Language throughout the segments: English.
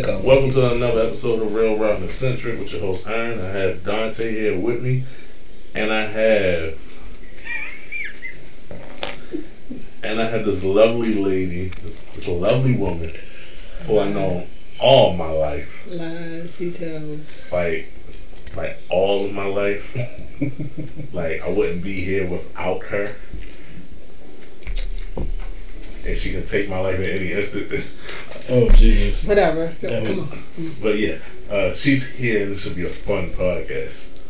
Call. Welcome to another episode of Real Raw and Eccentric with your host Aaron. I have Dante here with me, and I have and I have this lovely lady, this, this lovely woman who I know all my life, Lies he tells. like like all of my life. like I wouldn't be here without her. And she can take my life at any instant. Oh Jesus. Whatever. Go, come on. But yeah, uh, she's here this should be a fun podcast.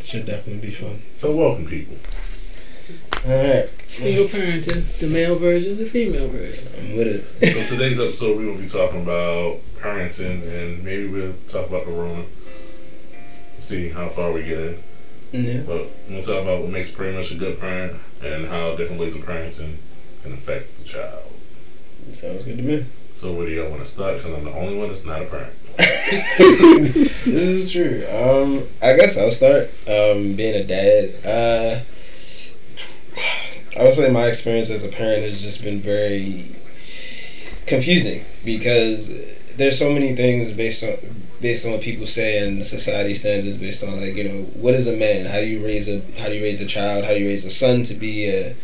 Should definitely be fun. So welcome people. Alright. Single parenting. The male version, the female version. I'm with it. So today's episode we're gonna be talking about parenting and maybe we'll talk about the Rona. See how far we get in. Yeah. But we'll talk about what makes pretty much a good parent and how different ways of parenting can affect the child. Sounds good to me. So where do y'all want to start? Because I'm the only one that's not a parent. this is true. Um, I guess I'll start. Um, being a dad, uh, I would say my experience as a parent has just been very confusing because there's so many things based on based on what people say and society standards based on like you know what is a man how do you raise a how do you raise a child how do you raise a son to be a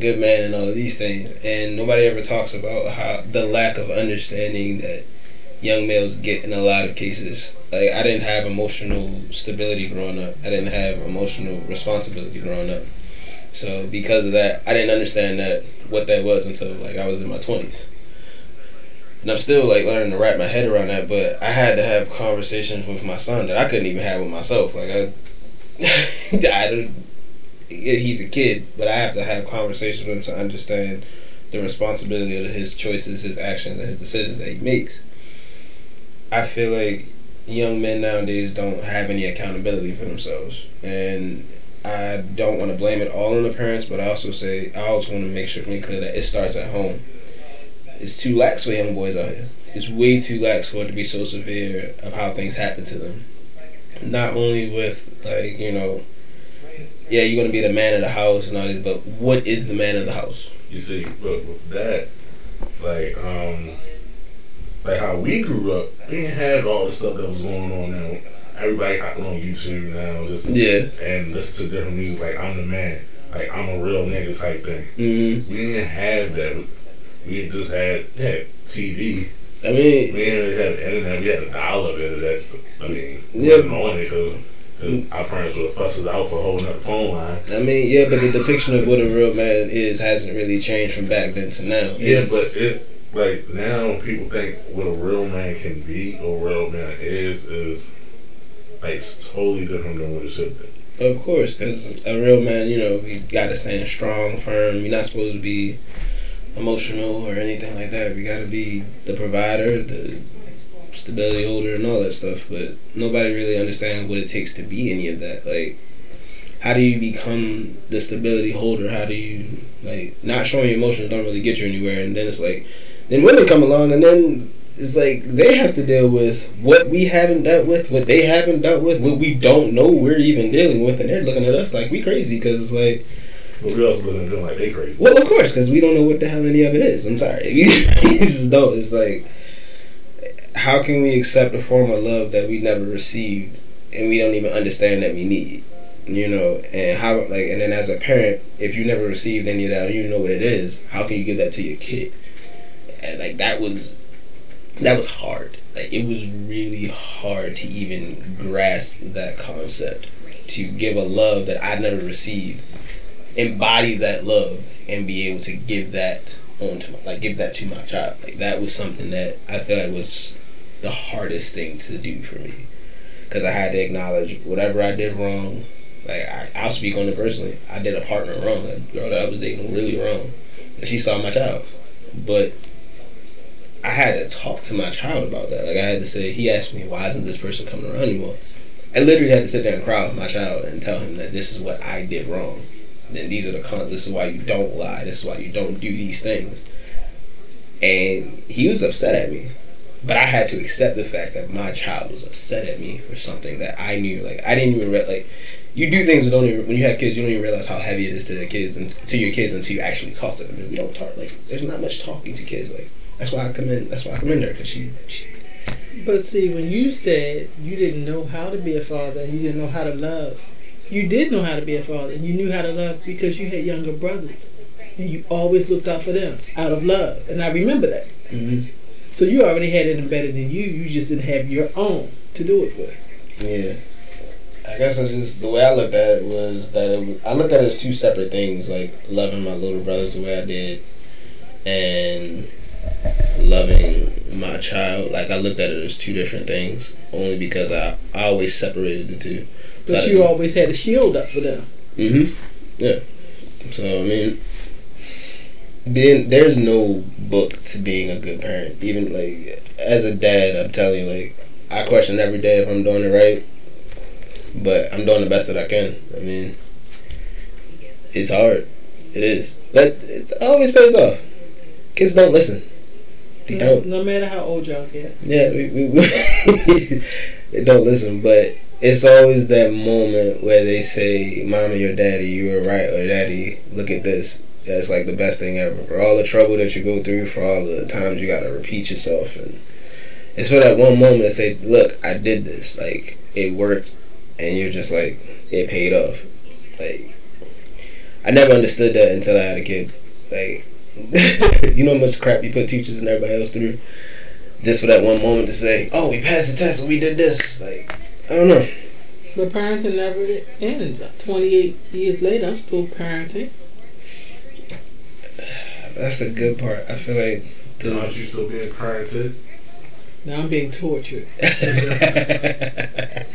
good man and all of these things and nobody ever talks about how the lack of understanding that young males get in a lot of cases. Like I didn't have emotional stability growing up. I didn't have emotional responsibility growing up. So because of that, I didn't understand that what that was until like I was in my twenties. And I'm still like learning to wrap my head around that, but I had to have conversations with my son that I couldn't even have with myself. Like I, I he's a kid, but I have to have conversations with him to understand the responsibility of his choices, his actions, and his decisions that he makes. I feel like young men nowadays don't have any accountability for themselves, and I don't want to blame it all on the parents, but I also say I also want to make sure make clear that it starts at home. It's too lax for young boys out here. It's way too lax for it to be so severe of how things happen to them. Not only with like you know, yeah, you're gonna be the man of the house and all this, but what is the man of the house? You see, look with that, like um, like how we grew up, we didn't have all the stuff that was going on now. Everybody hopping on YouTube now, just Yeah. and listen to different music. Like I'm the man, like I'm a real nigga type thing. Mm-hmm. We didn't have that. We just had yeah, TV. I mean, We didn't really have internet. We had a dial up internet. I mean, we Yeah. Wasn't on it because our parents would fuss us out for holding up the phone line. I mean, yeah, but the depiction of what a real man is hasn't really changed from back then to now. Yeah, but it like now people think what a real man can be or a real man is is like it's totally different than what it should be. Of course, because a real man, you know, you got to stand strong, firm. You're not supposed to be emotional or anything like that. We got to be the provider, the stability holder, and all that stuff. But nobody really understands what it takes to be any of that. Like, how do you become the stability holder? How do you like not showing your emotions don't really get you anywhere? And then it's like, then women come along, and then it's like they have to deal with what we haven't dealt with, what they haven't dealt with, what we don't know we're even dealing with, and they're looking at us like we crazy because it's like, But we also looking at them like they crazy. well, of course, because we don't know what the hell any of it is. I'm sorry, we just don't. It's like, how can we accept a form of love that we never received and we don't even understand that we need? You know, and how like, and then as a parent, if you never received any of that, you know what it is, how can you give that to your kid? And like that was that was hard. Like it was really hard to even grasp that concept. To give a love that I never received, embody that love, and be able to give that on to my, like give that to my child. Like that was something that I feel like was the hardest thing to do for me, because I had to acknowledge whatever I did wrong. Like I, I'll speak on it personally. I did a partner wrong. A girl that I was dating really wrong, and she saw my child, but I had to talk to my child about that. Like I had to say, he asked me, why isn't this person coming around anymore? I literally had to sit there and cry with my child and tell him that this is what I did wrong. And these are the cons. This is why you don't lie. This is why you don't do these things. And he was upset at me, but I had to accept the fact that my child was upset at me for something that I knew. Like I didn't even re- like. You do things that don't even when you have kids. You don't even realize how heavy it is to their kids and to your kids until you actually talk to them. And We don't talk like there's not much talking to kids. Like that's why I commend. That's why I commend her because she, she. But see, when you said you didn't know how to be a father and you didn't know how to love, you did know how to be a father and you knew how to love because you had younger brothers and you always looked out for them out of love. And I remember that. hmm So you already had it embedded in you. You just didn't have your own to do it with. Yeah. I guess it's just the way I looked at it was that it was, I looked at it as two separate things, like loving my little brothers the way I did, and loving my child. Like I looked at it as two different things, only because I, I always separated the two. But you always had a shield up for them. hmm Yeah. So I mean, being there's no book to being a good parent. Even like as a dad, I'm telling you, like I question every day if I'm doing it right, but I'm doing the best that I can. I mean, it's hard. It is, but it's always pays off. Kids don't listen. They No, don't. no matter how old y'all get. Yeah, we, we, we they don't listen, but it's always that moment where they say, "Mama, your daddy, you were right," or "Daddy, look at this." That's like the best thing ever. For all the trouble that you go through, for all the times you gotta repeat yourself, and it's for that one moment to say, "Look, I did this. Like it worked," and you're just like, it paid off. Like I never understood that until I had a kid. Like you know how much crap you put teachers and everybody else through just for that one moment to say, "Oh, we passed the test. We did this." Like, I don't know. But parenting never ends. 28 years later, I'm still parenting. That's the good part. I feel like Aren't the. you still being parented? Now I'm being tortured. I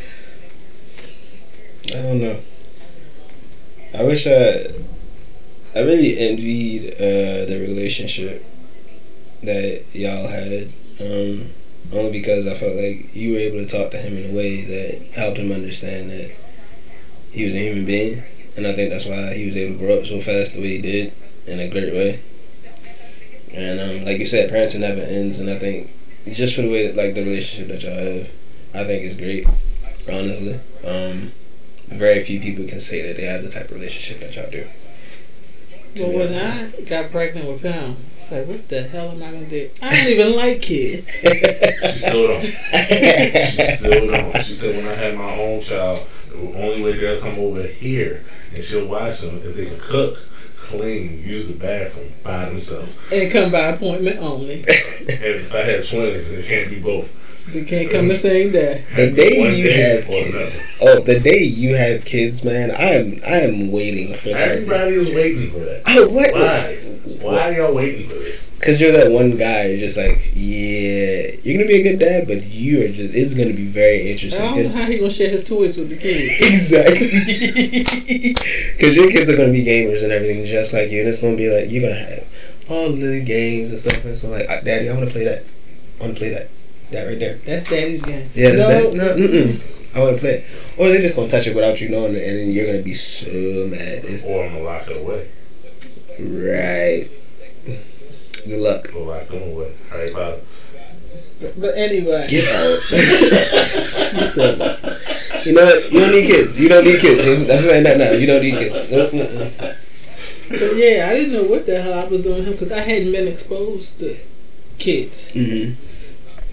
don't know. I wish I. I really envied uh, the relationship that y'all had. Um, only because I felt like you were able to talk to him in a way that helped him understand that he was a human being, and I think that's why he was able to grow up so fast the way he did in a great way. And um, like you said, parenting never ends, and I think just for the way that like the relationship that y'all have, I think is great. Honestly, um, very few people can say that they have the type of relationship that y'all do. To Well, when honest. I got pregnant with him, it's like, what the hell am I going to do? I don't even like kids. She still don't. She still don't. She said when I had my own child, the only way they'll come over here and she'll watch them if they can cook, clean, use the bathroom by themselves. And come by appointment only. And if I had twins, it can't be both. They can't come the same day. The Had to be day one you day have kids, another. oh, the day you have kids, man, I am, I am waiting for that. Everybody is waiting for that. Oh, what? Why? Why are y'all waiting for this? Because you're that one guy. You're just like, yeah, you're gonna be a good dad, but you are just. It's gonna be very interesting. I interesting. don't know 'cause- how he going to share his toys with the kids. exactly. Because your kids are gonna be gamers and everything, just like you, and it's gonna be like you're gonna have all of these games and stuff. And so like, "Uh, Daddy, I want to play that. I want to play that. That right there. That's daddy's game. Yeah, that's no, that. No, mm-mm. I want to play it. Or they're just gonna touch it without you knowing, it, and then you're gonna be so mad. It's Or I'm gonna lock it away. right. Good luck. Or lock them away. All right, Father. But, but anyway. Get out. you. You know what? You don't need kids. You don't need kids. I'm saying that now. You don't need kids. So yeah, I didn't know what the hell I was doing him because I hadn't been exposed to kids. Mhm.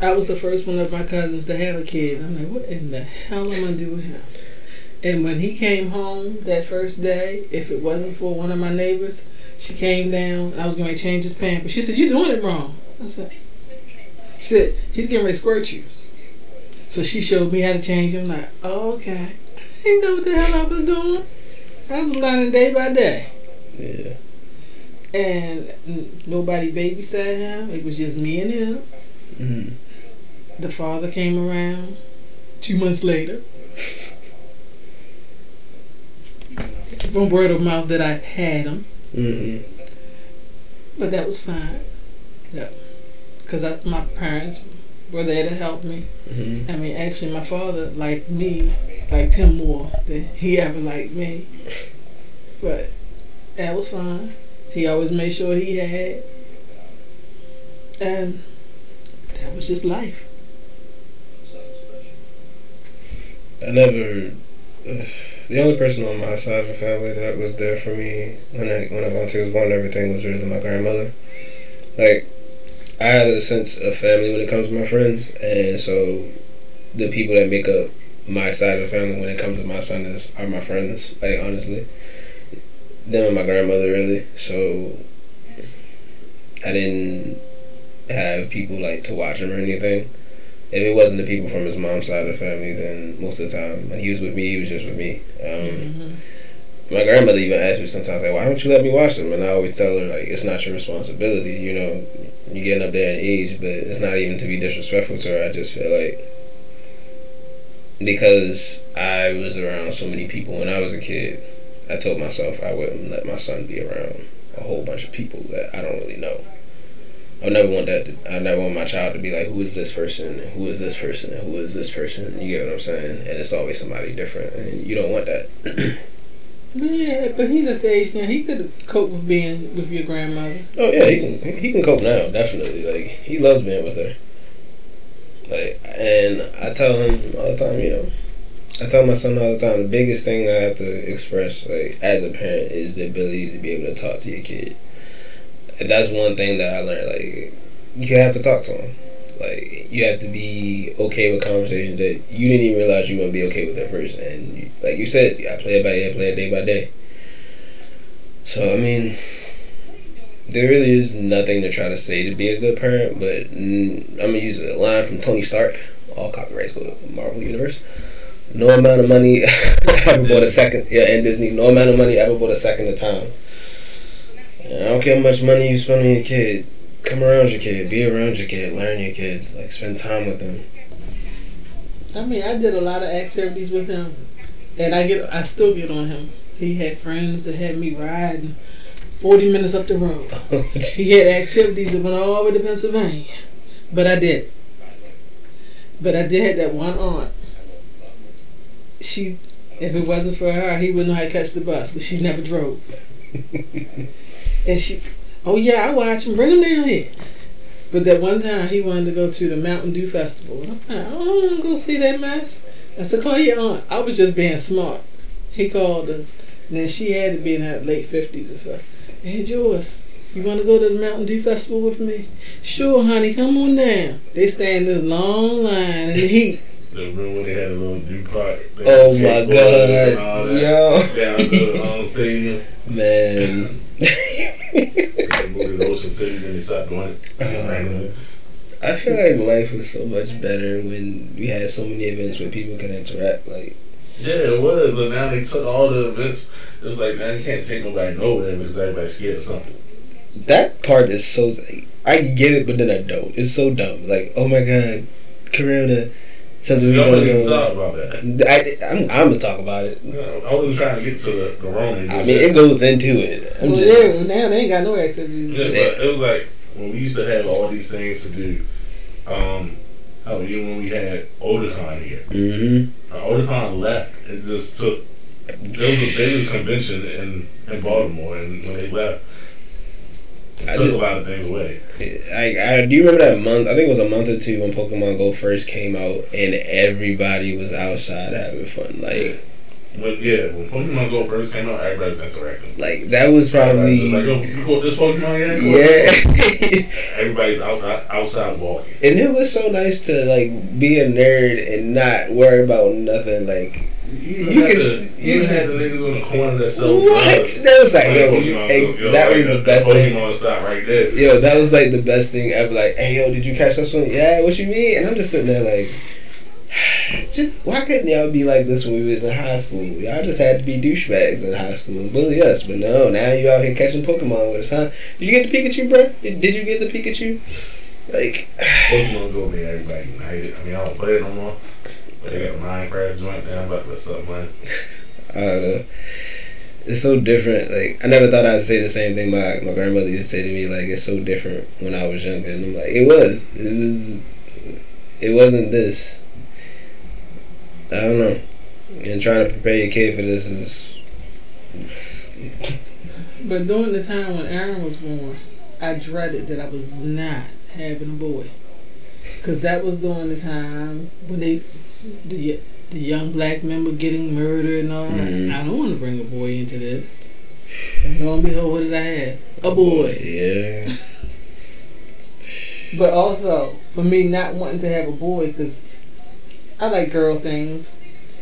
I was the first one of my cousins to have a kid. I'm like, what in the hell am I gonna do with him? And when he came home that first day, if it wasn't for one of my neighbors, she came down. I was going to change his pampers. She said, "You're doing it wrong." I said, "She said he's getting ready to squirt you." So she showed me how to change him. Like, oh, okay. I didn't know what the hell I was doing. I was learning day by day. Yeah. And nobody babysat him. It was just me and him. Mhm. The father came around two months later. From word of mouth that I had him, Mhm. but that was fine. Yeah, because my parents were there to help me. Mhm. I mean, actually, my father liked me, liked him more than he ever liked me. But that was fine. He always made sure he had, and that was just life. I never. The only person on my side of the family that was there for me when I when Avante was born, and everything was really my grandmother. Like, I had a sense of family when it comes to my friends, and so the people that make up my side of the family when it comes to my son is are my friends. Like honestly, them and my grandmother really. So I didn't have people like to watch him or anything. If it wasn't the people from his mom's side of the family, then most of the time when he was with me, he was just with me. Um, Mm-hmm. my grandmother even asked me sometimes like, "Why don't you let me watch them?" And I always tell her like, "It's not your responsibility. You know, you're getting up there in age, but it's not even to be disrespectful to her. I just feel like because I was around so many people when I was a kid, I told myself I wouldn't let my son be around a whole bunch of people that I don't really know. I never want that. To, I never want my child to be like, "Who is this person? Who is this person? Who is this person?" You get what I'm saying? And it's always somebody different, and you don't want that. Yeah, but he's at the age now. He could cope with being with your grandmother. Oh yeah, he can he can cope now, definitely. Like he loves being with her. Like and I tell him all the time, you know. I tell my son all the time, the biggest thing I have to express, like as a parent, is the ability to be able to talk to your kid. And that's one thing that I learned. Like you have to talk to them. Like you have to be okay with conversations that you didn't even realize you wouldn't be okay with at first. And you, like you said, I play it by ear, play it day by day. So I mean, there really is nothing to try to say to be a good parent, but I'm gonna use a line from Tony Stark. All copyrights go to Marvel Universe. No amount of money ever bought a second. Yeah, and Disney. No amount of money ever bought a second of time. I don't care how much money you spend on your kid. Come around your kid. Be around your kid. Learn your kid. Like spend time with them. I mean, I did a lot of activities with him, and I get, I still get on him. He had friends that had me riding forty minutes up the road. Oh, he had activities that went all the way to Pennsylvania, but I did. But I did have that one aunt. She, if it wasn't for her, he wouldn't know how to catch the bus because she never drove. and she, oh yeah, I watch him. Bring him down here. But that one time he wanted to go to the Mountain Dew Festival. And I'm like, I don't want to go see that mess. I said, call your aunt. I was just being smart. He called her. And then she had to be in her late 50s or so. Hey, Joyce, you want to go to the Mountain Dew Festival with me? Sure, honey, come on down. They stand in this long line in the heat. Remember when they had a little Dew park? Oh my god, yo, Down the um, stadium. man. To Ocean City, then they stopped doing it. Uh, I feel like life was so much better when we had so many events where people could interact. Like, Yeah, it was, but now they took all the events. It's like now you can't take nobody nowhere because everybody's scared of something. that part is so. I get it, but then I don't. It's so dumb. Like, oh my god, Corona, something we Y'all don't don't even talk about that. I, I'm, I'm gonna talk about it. You know, I wasn't trying to get to the, the Rona. I mean, it goes into it. I'm Well, just, yeah, now they ain't got no activities. Yeah, but it was like when we used to have all these things to do. Um, how even when we had Otakon here, mm-hmm. uh, Otakon left. It just took. It was the biggest convention in in Baltimore, and when they left, it I took just- a lot of things away. I, I do you remember that month? I think it was a month or two when Pokemon Go first came out, and everybody was outside having fun. Like, When yeah, when Pokemon Go first came out, everybody was interacting. like that was Everybody was probably like, yo, you caught this Pokemon yet? yeah. Everybody's out outside walking. And it was so nice to like be a nerd and not worry about nothing. Like You, can the, you had the niggas on the corner that sell what? drugs. That was like yo, hey, yo, that like was the that best thing. Right there. Yo, that was like the best thing ever. Like, hey yo, did you catch this one? Yeah, what you mean? And I'm just sitting there like. Just why couldn't y'all be like this when we was in high school? Y'all just had to be douchebags in high school and bully us, but no, now you out here catching Pokemon with us, huh? Did you get the Pikachu, bro? Did, did you get the Pikachu? Like, Pokemon Go made everybody united. I mean, I don't play it no more. But they got Minecraft joint there. I'm about to what's up, man. I don't know. It's so different. Like I never thought I'd say the same thing my my grandmother used to say to me. Like it's so different when I was younger, and I'm like, it was. It was. It wasn't this. I don't know. And trying to prepare your kid for this is. But during the time when Aaron was born, I dreaded that I was not having a boy. Because that was during the time when they, the, the young black member getting murdered and all that. Mhm. I don't want to bring a boy into this. And lo and behold, what did I have? A boy. Yeah. But also, for me not wanting to have a boy, because I like girl things.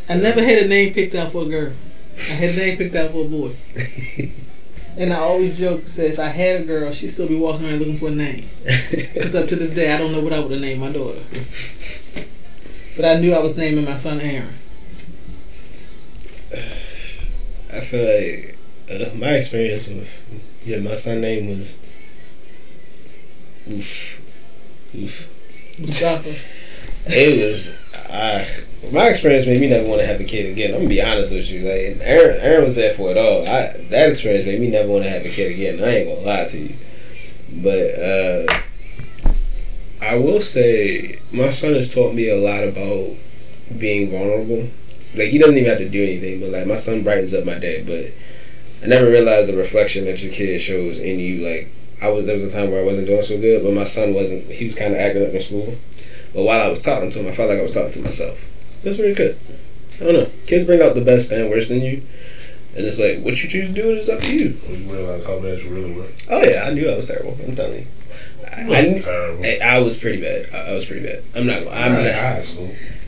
I never had a name picked out for a girl. I had a name picked out for a boy. And I always joke to say if I had a girl, she'd still be walking around looking for a name. Because up to this day, I don't know what I would have named my daughter. But I knew I was naming my son Aaron. I feel like uh, my experience with yeah, my son name was oof, oof. It was uh, my experience made me never want to have a kid again. I'm gonna be honest with you. Like Aaron, Aaron was there for it all. I that experience made me never want to have a kid again. I ain't gonna lie to you, but uh, I will say my son has taught me a lot about being vulnerable. Like he doesn't even have to do anything, but like my son brightens up my day. But I never realized the reflection that your kid shows in you. Like I was, there was a time where I wasn't doing so good, but my son wasn't. He was kind of acting up in school. But while I was talking to him, I felt like I was talking to myself. Was really good. I don't know. Kids bring out the best and worst in you. And it's like, what you choose to do is up to you. When you realize how bad you really were. Oh, yeah, I knew I was terrible. I'm telling you. I, I, terrible. I, I was pretty bad. I, I was pretty bad. I'm not. I'm I'm not. high.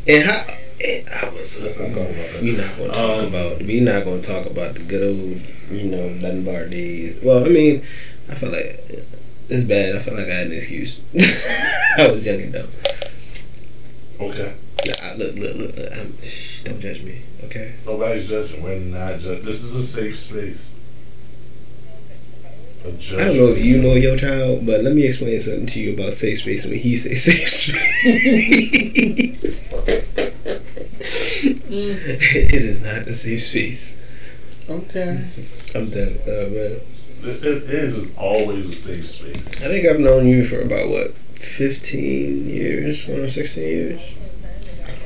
And how, and I was. Let's not talk about that. We're not going to talk Um, about. We're not going to talk about the good old, you know, nothing bar days. Well, I mean, I felt like it's bad. I felt like I had an excuse. I was young and dumb. Okay. Nah, look, look, look. I'm, shh, don't judge me, okay? Nobody's judging. We're not judging. This is a safe space. A. I don't know if you know your child, but let me explain something to you about safe space when he says safe space. It is not a safe space. okay. I'm done, uh, man. It, it is it's always a safe space. I think I've known you for about what, 15 years, going on 16 years.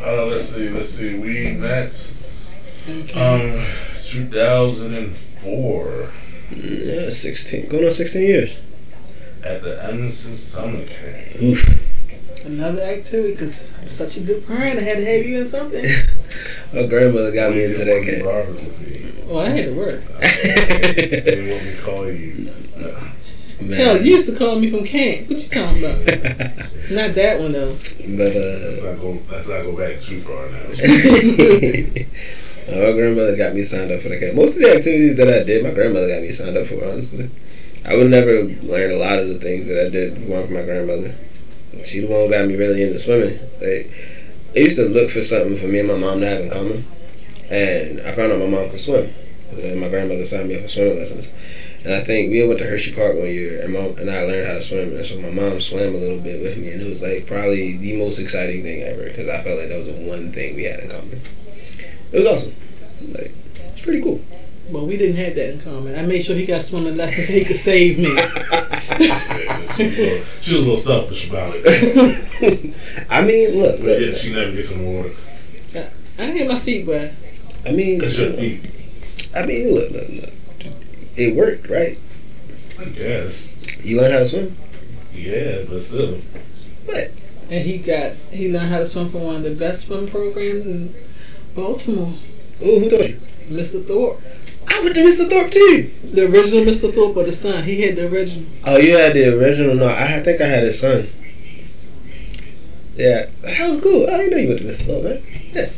Uh, let's see. Let's see. We met okay. um 2004 Yeah, 16, going on 16 years. at the Emerson Summer Camp. Oof. Another activity, because I'm such a good parent. I had to have you in something. My grandmother got me into that Wendy camp. Roberts. Well, I had to work. They want me to call you. Man. Hell, you used to call me from camp. What you talking about? Not that one, though. but, Let's uh, not go. Let's not go back too far now. My grandmother got me signed up for the camp. Most of the activities that I did, my grandmother got me signed up for. Honestly, I would never learn a lot of the things that I did weren't for my grandmother. She the one who got me really into swimming. Like, I used to look for something for me and my mom to have in common, and I found out my mom could swim. My grandmother signed me up for swimming lessons, and I think we went to Hershey Park one year, and mom and I learned how to swim. And so my mom swam a little bit with me, and it was like probably the most exciting thing ever because I felt like that was the one thing we had in common. It was awesome. Like, it's pretty cool. But we didn't have that in common. I made sure he got swimming lessons so he could save me. Yeah, she, was a little, she was a little selfish about it. I mean, look, But yeah, look. she never gets some water. I didn't get my feet wet. I mean, That's your feet. I mean, look, look, look. It worked, right? I guess. You learned how to swim. Yeah, but still. What? And he got he learned how to swim from one of the best swim programs in Baltimore, Oh, who told you? Mr. Thorpe. I went to Mr. Thorpe too. The original Mr. Thorpe or the son. He had the original. Oh, you had the original? No, I think I had his son. Yeah, that was cool. I didn't know you went to Mr. Thorpe, man.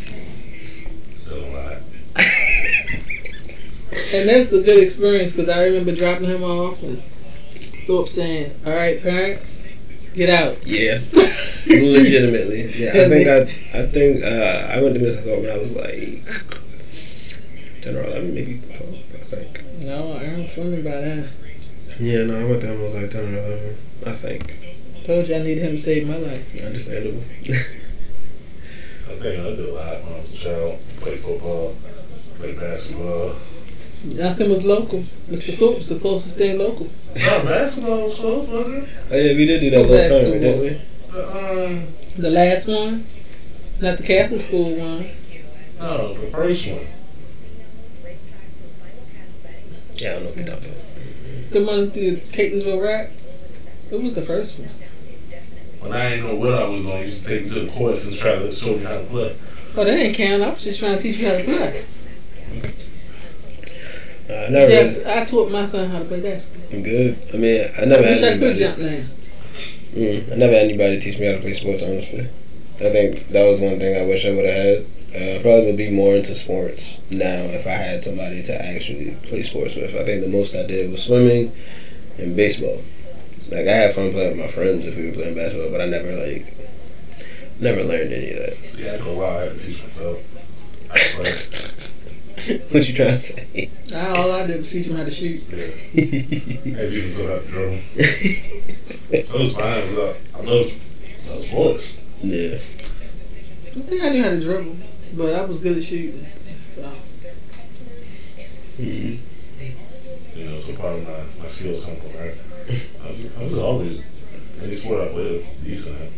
Still a lot. And that's a good experience because I remember dropping him off and Thorpe saying, "All right, parents, get out." Yeah, legitimately. Yeah, I think I, I think uh, I went to Mr. Thorpe when I was like ten or eleven, maybe twelve. I think. No, Aaron swimming by then. Yeah, no, I went there when I was like ten or eleven. I think. Told you I needed him to save my life. Understandable. I think I did a lot when I was a child. Played football, played basketball. Nothing was local. Mr. Thorpe was the closest thing local. No, basketball was close, wasn't it? Oh yeah, we did do that What little tournament, didn't we? The, um, The last one, not the Catholic school one. no, the first one. Yeah, I don't know what you're talking about. The one through Catonsville Rec. It was the first one. When I didn't know what I was doing, I used to take me to the courts and try to show me how to play. Oh, that didn't count. I was just trying to teach you how to play. I never. Yes, I taught my son how to play basketball. Good. I mean, I I never wish had I could jump now. Mm, I never had anybody teach me how to play sports. Honestly, I think that was one thing I wish I would have had. Uh, I probably would be more into sports now if I had somebody to actually play sports with. I think the most I did was swimming and baseball. Like I had fun playing with my friends if we were playing basketball, but I never like never learned any of that. Yeah, after a while, I had to teach myself. I play. what you trying to say? Now all I did was teach him how to shoot. Yeah. As you can still have to dribble. That was fine. I love, I love, love sports. yeah. I think I knew how to dribble, but I was good at shooting. So, Mm. You know, so part of my, my skills come from that. I was, I was always, any sport I played, was decent at.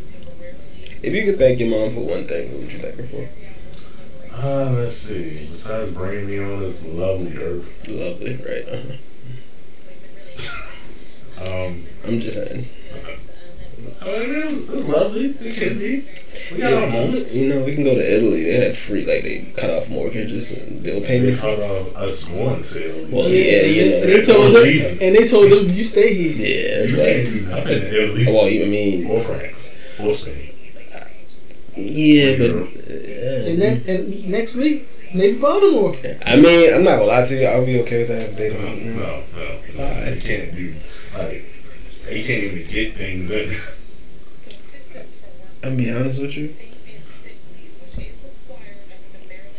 If you could thank your mom for one thing, what would you thank her for? Uh, let's see. Besides bringing me on this lovely earth, Lovely, right? Uh-huh. um, I'm just saying. I mean, it was, it was lovely. It can be. We got our moments. You know, we can go to Italy. They had free, like they cut off mortgages and bill They payments. caught off us going to. Well, yeah, yeah, you and they, told them, and they told them, you stay here. Yeah, that's you can't right. do nothing in Italy Well, I mean, or France or Spain. Yeah, but And, uh, ne- and next week, maybe Baltimore. I mean, I'm not gonna lie to you. I'll be okay with that if they don't. mm. no, no. no. Alright. They can't do like they can't even get things in. I'm be honest with you.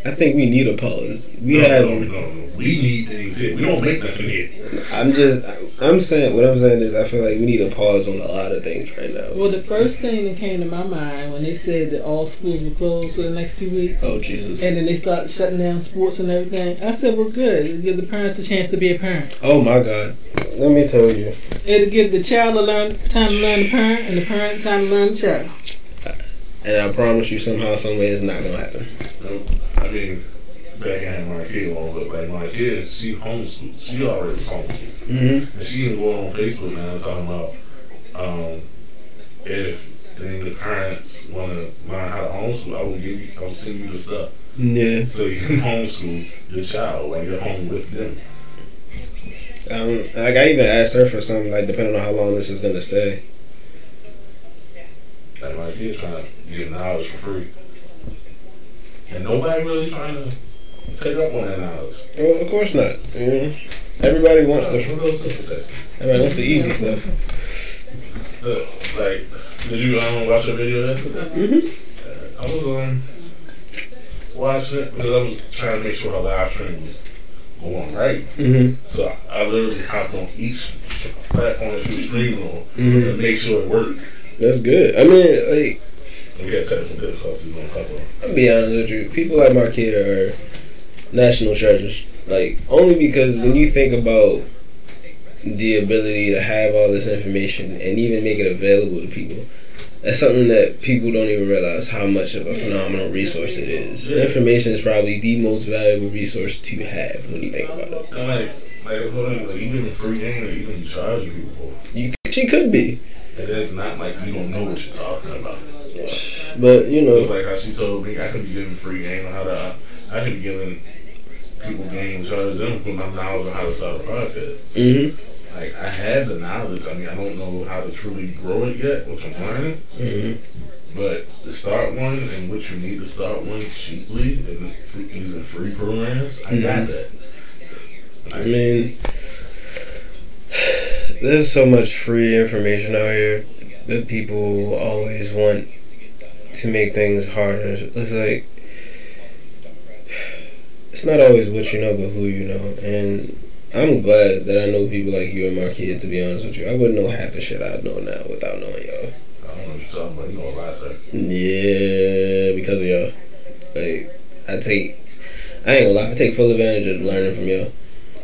I think we need a pause. We no, have. no, no, no. We need things here. We don't make nothing here. I'm just. I'm saying what I'm saying is I feel like we need a pause on a lot of things right now. Well, the first thing that came to my mind when they said that all schools were closed for the next two weeks, Oh Jesus. and then they started shutting down sports and everything, I said, well, good. It'll give the parents a chance to be a parent. Oh my God. Let me tell you. It'll give the child to learn time to learn the parent, and the parent time to learn the child. And I promise you, somehow, some way, it's not gonna happen. I mean, back in my kid on, but like my kid, she homeschooled. She already homeschooled, Mm-hmm. and she even going on Facebook now talking about um, if of the parents want to learn how to homeschool, I will give you, I will send you the stuff Yeah. so you can homeschool your child when you're home with them. Um, like I even asked her for something, like depending on how long this is gonna stay. Like my kid's trying to get knowledge for free. And nobody really trying to take up on that knowledge. Well, of course not. Know? Everybody wants the else is everybody wants the easy stuff. Uh, like, did you um, watch a video yesterday? Mm-hmm. I was um watching it because I was trying to make sure her live stream was going right. Mm-hmm. So I literally hopped on each platform that she was streaming on Mhm. to make sure it worked. That's good. I mean, like we had technical difficulties on a couple. I'll be honest with you, people like Marquita are national treasures. Like only because when you think about the ability to have all this information and even make it available to people, that's something that people don't even realize how much of a phenomenal resource it is. Yeah. Information is probably the most valuable resource to have when you think about it. And like, like, hold on, like giving free game or gonna charging people. You, she could be, And it's not like you don't know what you're talking about. but you know, It's like how she told me I could be giving free game on how to, I could be giving people game charge them with my knowledge on how to start a podcast. hmm Like I have the knowledge. I mean, I don't know how to truly grow it yet, which I'm learning. hmm But to start one and what you need to start one cheaply and using free programs, I got Mhm. that. I mean, there's so much free information out here that people always want to make things harder. It's like it's not always what you know, but who you know. And I'm glad that I know people like you and Marquette. To be honest with you, I wouldn't know half the shit I know now without knowing y'all. I don't know what you're talking about. You know a lot, sir. Yeah, because of y'all. Like, I take, I ain't gonna lie, I take full advantage of learning from y'all.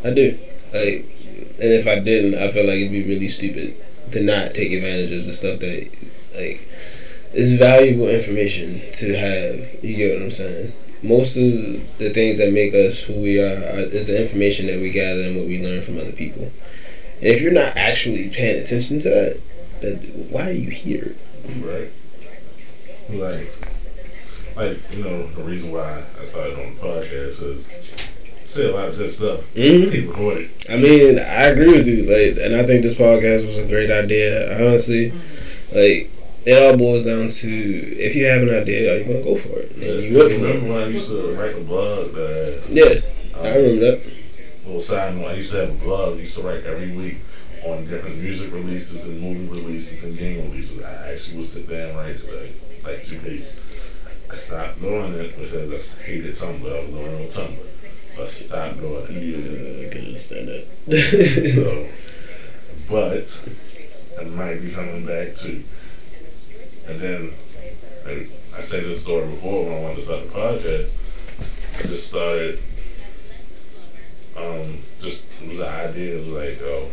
I do. Like, and if I didn't, I feel like it'd be really stupid to not take advantage of the stuff that, like, it's valuable information to have. You get what I'm saying? Most of the things that make us who we are, are is the information that we gather and what we learn from other people. And if you're not actually paying attention to that, that why are you here? Right? Like, like you know, the reason why I started on the podcast is say a lot of good stuff. Mm-hmm. People record it. I mean, I agree with you. Like, and I think this podcast was a great idea. Honestly, Like it all boils down to if you have an idea, are you gonna go for it? And Yeah, you went for remember it. when I used to write a blog that Yeah, um, I remember that. little side note, I used to have a blog. I used to write every week on different music releases and movie releases and game releases. I actually would sit there and write like, like two pages. I stopped doing it because I hated Tumblr. I was going on Tumblr. I stopped doing it. Yeah, I can understand that. So, but I might be coming back too. And then, like, I said this story before when I wanted to start the podcast. I just started, um, just was the idea of like, oh,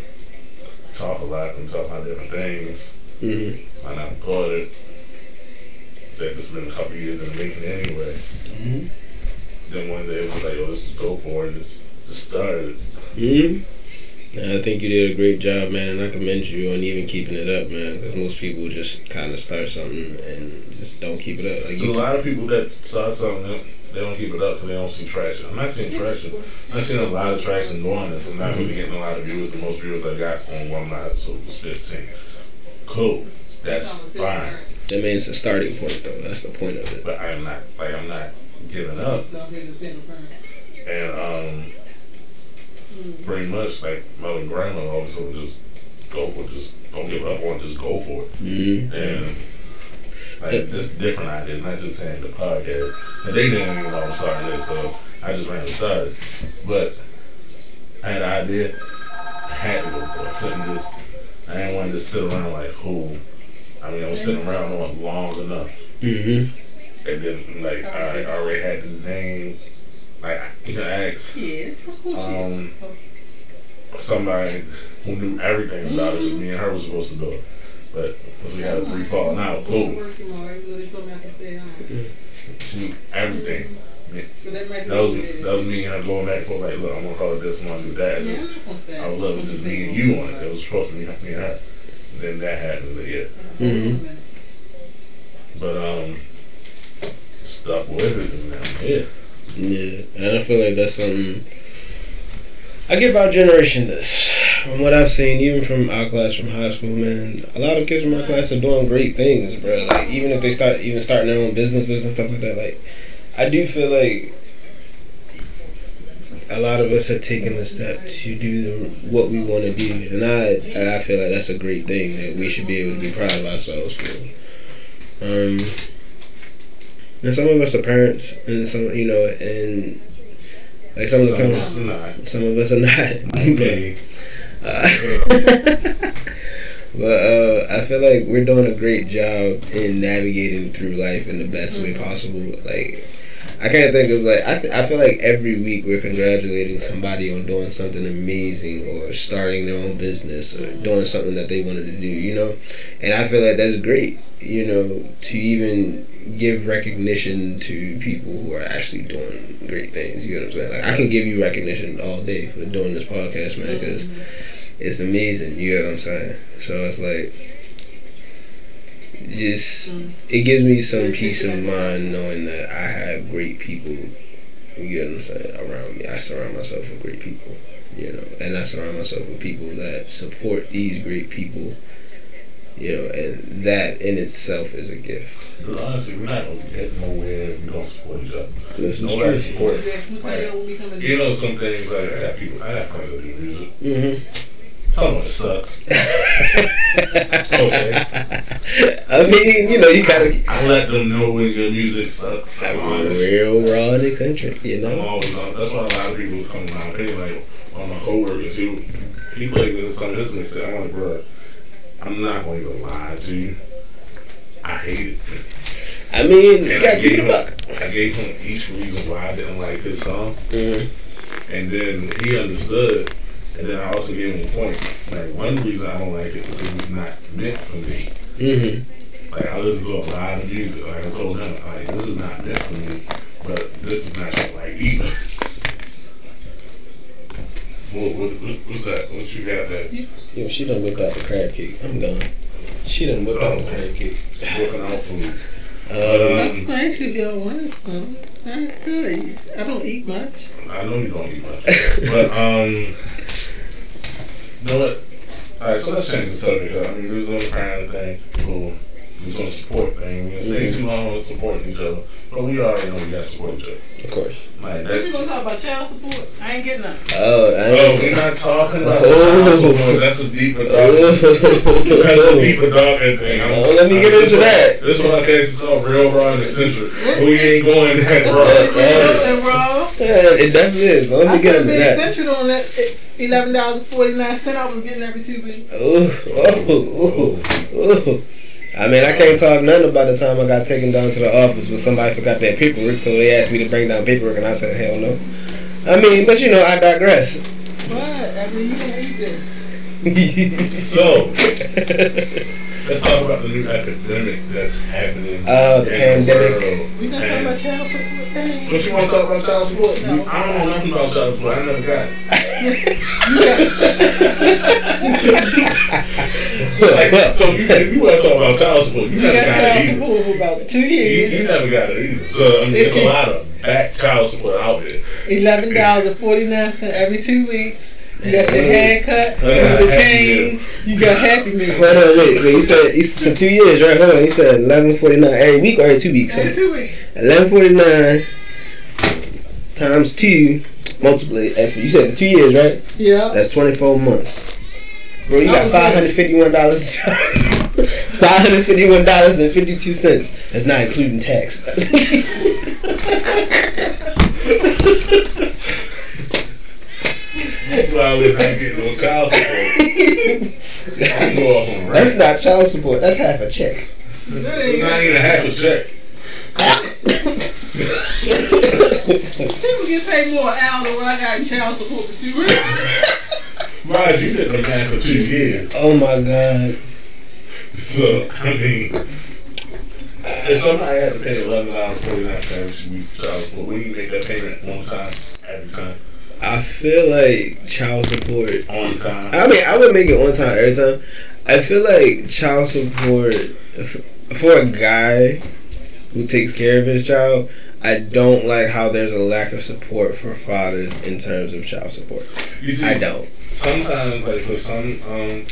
talk a lot and talk about different things. hmm Why not record it? Said has been a couple years in the making anyway. Then one day it was like, oh, let's just go for it. Just, just started. hmm I think you did a great job, man, and I commend you on even keeping it up, man. Because most people just kind of start something and just don't keep it up. Like you, a lot of people that start something, they- they don't keep it up because they don't see traction. I'm not seeing traction. I'm seeing a lot of traction doing this. I'm not really getting a lot of viewers. The most viewers I got on one of my episodes was 15. Cool. That's fine. that means it's a starting point, though. That's the point of it. But I'm not, like, I'm not giving up. And, um, pretty much, like, mother and grandma always told me, just go for it. Just don't give up on. Just go for it. hmm And like just different ideas, not just saying the podcast. And they didn't even know I was starting this, so I just ran and started. But I had an idea, I had to go for it. I couldn't just I didn't want to just sit around like who I mean I was sitting around on long enough. hmm And then like I already had the name like you can ask Yes, of um somebody who knew everything about it. Me and her was supposed to do it. But since we had a brief falling out, cool. She knew everything. That was that was me and her going back and forth like, look, I'm gonna call it this, I'm gonna do that. And I love loving just me and you on it. It was supposed to be me and her. And then that happened, but yeah. hmm But um with it and now yeah. And I feel like that's something. I give our generation this. From what I've seen, even from our class from high school, man, a lot of kids from our class are doing great things, bro. Like even if they start even starting their own businesses and stuff like that, like I do feel like a lot of us have taken the step to do the, what we want to do, and I I feel like that's a great thing that we should be able to be proud of ourselves for. Um, and some of us are parents, and some you know, and like some of the Some of parents, us are not. some of us are not. Okay. Uh, but uh, I feel like we're doing a great job in navigating through life in the best way possible. Like I can't think of like I th- I feel like every week we're congratulating somebody on doing something amazing or starting their own business or doing something that they wanted to do. You know, and I feel like that's great. You know, to even give recognition to people who are actually doing great things. You know what I'm saying? Like I can give you recognition all day for doing this podcast, man, because mm-hmm. it's amazing. You know what I'm saying? So it's like, just it gives me some peace of mind knowing that I have great people. You know what I'm saying around me. I surround myself with great people. You know, and I surround myself with people that support these great people. You know, and that in itself is a gift. Because honestly, we're not gonna get nowhere if we don't support each other. This is true. support. Like, you know, some things like I have people, I have friends that do music. hmm Some of it sucks. okay. I mean, you know, you kind of I let them know when your music sucks. I'm real raw in the country, You I'm know. always on. That's why a lot of people come to my opinion, like on my coworkers who he played with some of his music. I'm like, bro, I'm not going to lie to you. I hate it. I mean, you And I gotta keep gave him, buck. I gave him each reason why I didn't like his song, Mhm. and then he understood. And then I also gave him a point. Like one reason I don't like it because it's not meant for me. Mhm. Like I listen to a lot of music. Like I told him, like this is not meant for but this is not your like either. What, what, what, what's that? What you got there? Yo, she done whipped out the crab cake. I'm done. She done whipped out the crab cake. Working out food. Um, I actually don't want some. I could. I don't eat much. I know you don't eat much, but um, you know what? Alright, so let's change the subject up. I mean, we're doing the parent thing. Cool. We're doing support thing. We didn't stay too long on supporting each other. But we already know we got to support each other. Of course. Like What that. you gonna talk about child support? I ain't getting nothing. Oh, I Oh, ain't. we're not talking about Oh. child support. That's a deeper dog. That's a Oh, deeper dog thing. I'm- Oh, let me get I'm- into this that. This podcast is all real raw and eccentric. We ain't going that That's raw. what yeah. and raw. Yeah, it definitely is. Let I me get could into be that. centered on that eleven dollars forty nine cent I was getting every two weeks. Oh, oh, oh, oh. I mean, I can't talk nothing about the time I got taken down to the office, but somebody forgot their paperwork, so they asked me to bring down paperwork, and I said, hell no. I mean, but you know, I digress. What? I mean, you didn't this. So, let's talk about the new epidemic that's happening. Uh, the pandemic. world. We not talking And- about child support thing. What you want to talk about child support? No. I don't know nothing about child support. I never got it. Like, so you, if you want to talk about child support, you, You never got got, child it support for about two You, you never got it either. So I mean, there's a lot of back child support out there. Eleven dollars and forty nine cent every two weeks. You got your haircut, you got the change, you got Happy Meal. Hold on, wait, wait. He said he's for two years, right? Hold on. He said eleven forty nine every week or every two weeks. Every two weeks. Eleven forty nine times two, multiply. You said two years, right? Yeah. That's twenty four months. Bro, you got Oh, five hundred fifty one dollars. Five hundred fifty one dollars and fifty two cents. That's not including tax. While not getting no child support, I'm go off That's not child support. That's half a check. That ain't not even a half a check. People get paid more an hour than what I got in child support for two weeks. Raj, you did the man for two years. oh my god. So, I mean, if somebody had to pay eleven dollars forty nine cents every week for child support, we can make that payment one time, every time, I feel like child support on time. I mean, I would make it on time every time. I feel like child support for a guy who takes care of his child. I don't like how there's a lack of support for fathers in terms of child support. You see, I don't. sometimes like for some um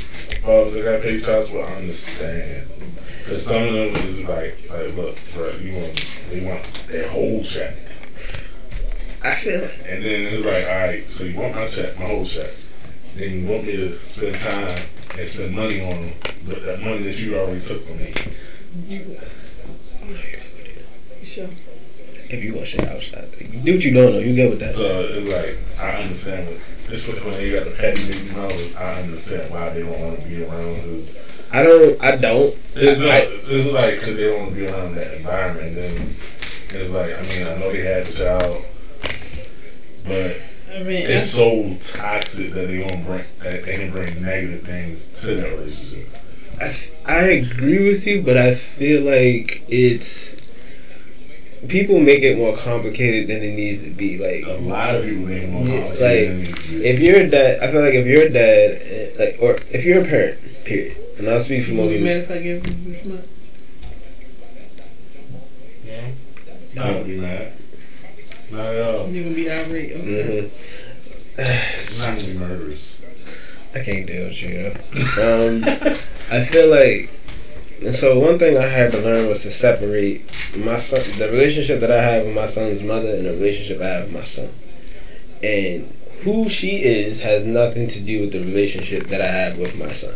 fathers that got paid child support, I understand. Cause some of them is like, like look, bro, you want they want their whole check, I feel it. and then it's like, all right, so you want my check, my whole check, then you want me to spend time and spend money on them, but that money that you already took from me. You, you sure? if you gonna shit outside, shot. Do what you don't know. You get with that. So it's like I understand what this was when they got the petty baby mamas, I understand why they don't want to be around. Cause I don't. I don't. it's, no, I- it's like because they don't want to be around that environment. Then it's like I mean I know they had the child, but I mean, it's so toxic that they gonna bring that they can bring negative things to that relationship. I, I agree with you, but I feel like it's people make it more complicated than it needs to be. Like A lot of people make it more complicated like, than it needs to be. if you're a dad, I feel like if you're a dad, eh, like, or if you're a parent, period, and I'll speak for you most be of you. mad if I give you this month? Not gonna be mad. Not at all. You gonna be irate? Okay. hmm Not gonna be murderous. I can't deal with you. you? Um, I feel like, and so one thing I had to learn was to separate my son, the relationship that I have with my son's mother, and the relationship I have with my son. And who she is has nothing to do with the relationship that I have with my son.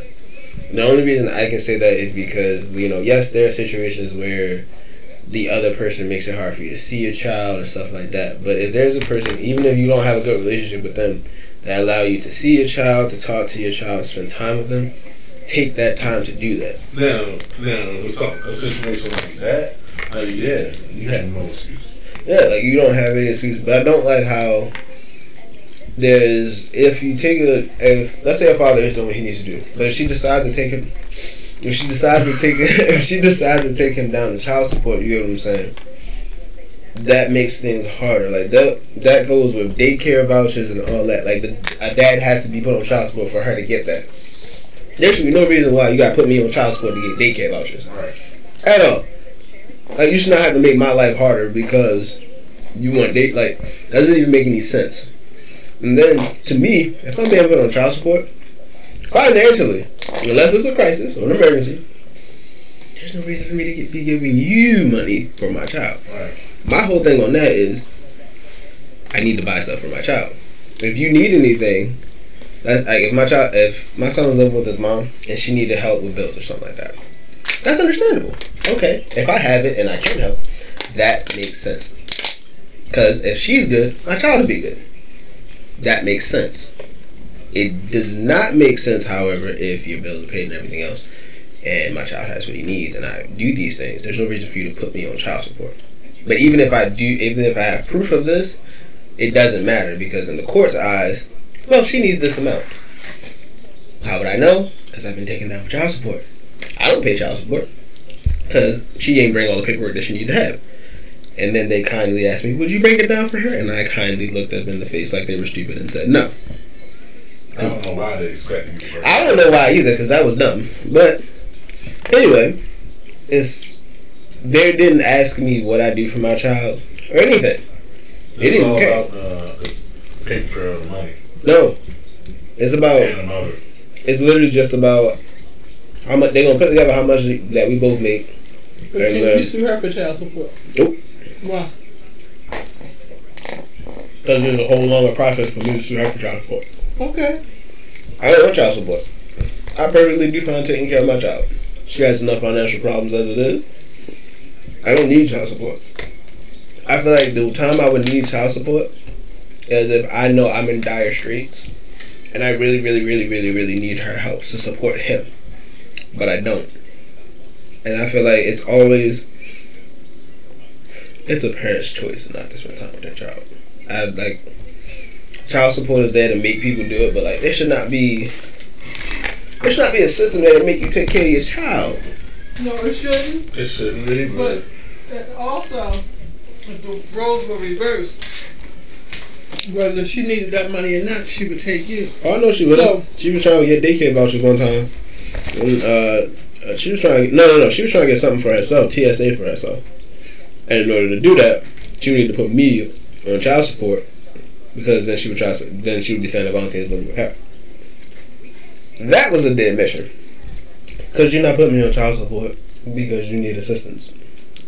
The only reason I can say that is because you know, yes, there are situations where the other person makes it hard for you to see your child and stuff like that. But if there's a person, even if you don't have a good relationship with them, that allow you to see your child, to talk to your child, spend time with them, take that time to do that. Now, now, some, a situation like that, like, yeah, you have no excuse. Yeah, like you don't have any excuse. But I don't like how there's if you take a if let's say a father is doing what he needs to do, but if she decides to take him, if she decides to take if she decides to take him down to child support, you get what I'm saying. That makes things harder. Like that that goes with daycare vouchers and all that. Like the a dad has to be put on child support for her to get that. There should be no reason why you gotta put me on child support to get daycare vouchers Right. at all. Like you should not have to make my life harder because you want date. Like that doesn't even make any sense. And then to me, if I'm being put on child support, financially, unless it's a crisis or an emergency, there's no reason for me to get, be giving you money for my child. Right. My whole thing on that is, I need to buy stuff for my child. If you need anything, that's like if my child, if my son was living with his mom and she needed help with bills or something like that, that's understandable. Okay, if I have it and I can help, that makes sense. Because if she's good, my child will be good. That makes sense. It does not make sense, however, if your bills are paid and everything else, and my child has what he needs, and I do these things. There's no reason for you to put me on child support. But even if I do, even if I have proof of this, it doesn't matter because in the court's eyes, well, she needs this amount. How would I know? Because I've been taken down for child support. I don't pay child support because she ain't bring all the paperwork that she need to have. And then they kindly asked me, "Would you break it down for her?" And I kindly looked them in the face like they were stupid and said, "No." I don't know why they expect you to work. I don't know why either because that was dumb. But anyway, it's they didn't ask me what I do for my child or anything. They It's didn't all care. about uh, the paper trail of the money No, it's about and it's literally just about how much they're gonna put together how much that we both make. But And, can uh, you sue her for child support? Nope. Why? Because there's a whole longer process for me to sue her for child support. Okay. I don't want child support. I perfectly do fine taking care of my child. She has enough financial problems as it is. I don't need child support. I feel like the time I would need child support is if I know I'm in dire straits and I really, really, really, really, really need her help to support him. But I don't. And I feel like it's always it's a parent's choice not to spend time with their child. I like child support is there to make people do it, but like there should not be there should not be a system there to make you take care of your child. No, it shouldn't. It shouldn't be, But but uh, also, if the roles were reversed, whether she needed that money or not, she would take you. Oh, I know she was. So- she was trying to get daycare vouchers one time. When, uh, uh, she was trying. No, no, no. She was trying to get something for herself, TSA for herself. And in order to do that, she needed to put me on child support because then she would try. Then she would be sending volunteers living with her. That was a dead mission. Because you're not putting me on child support because you need assistance.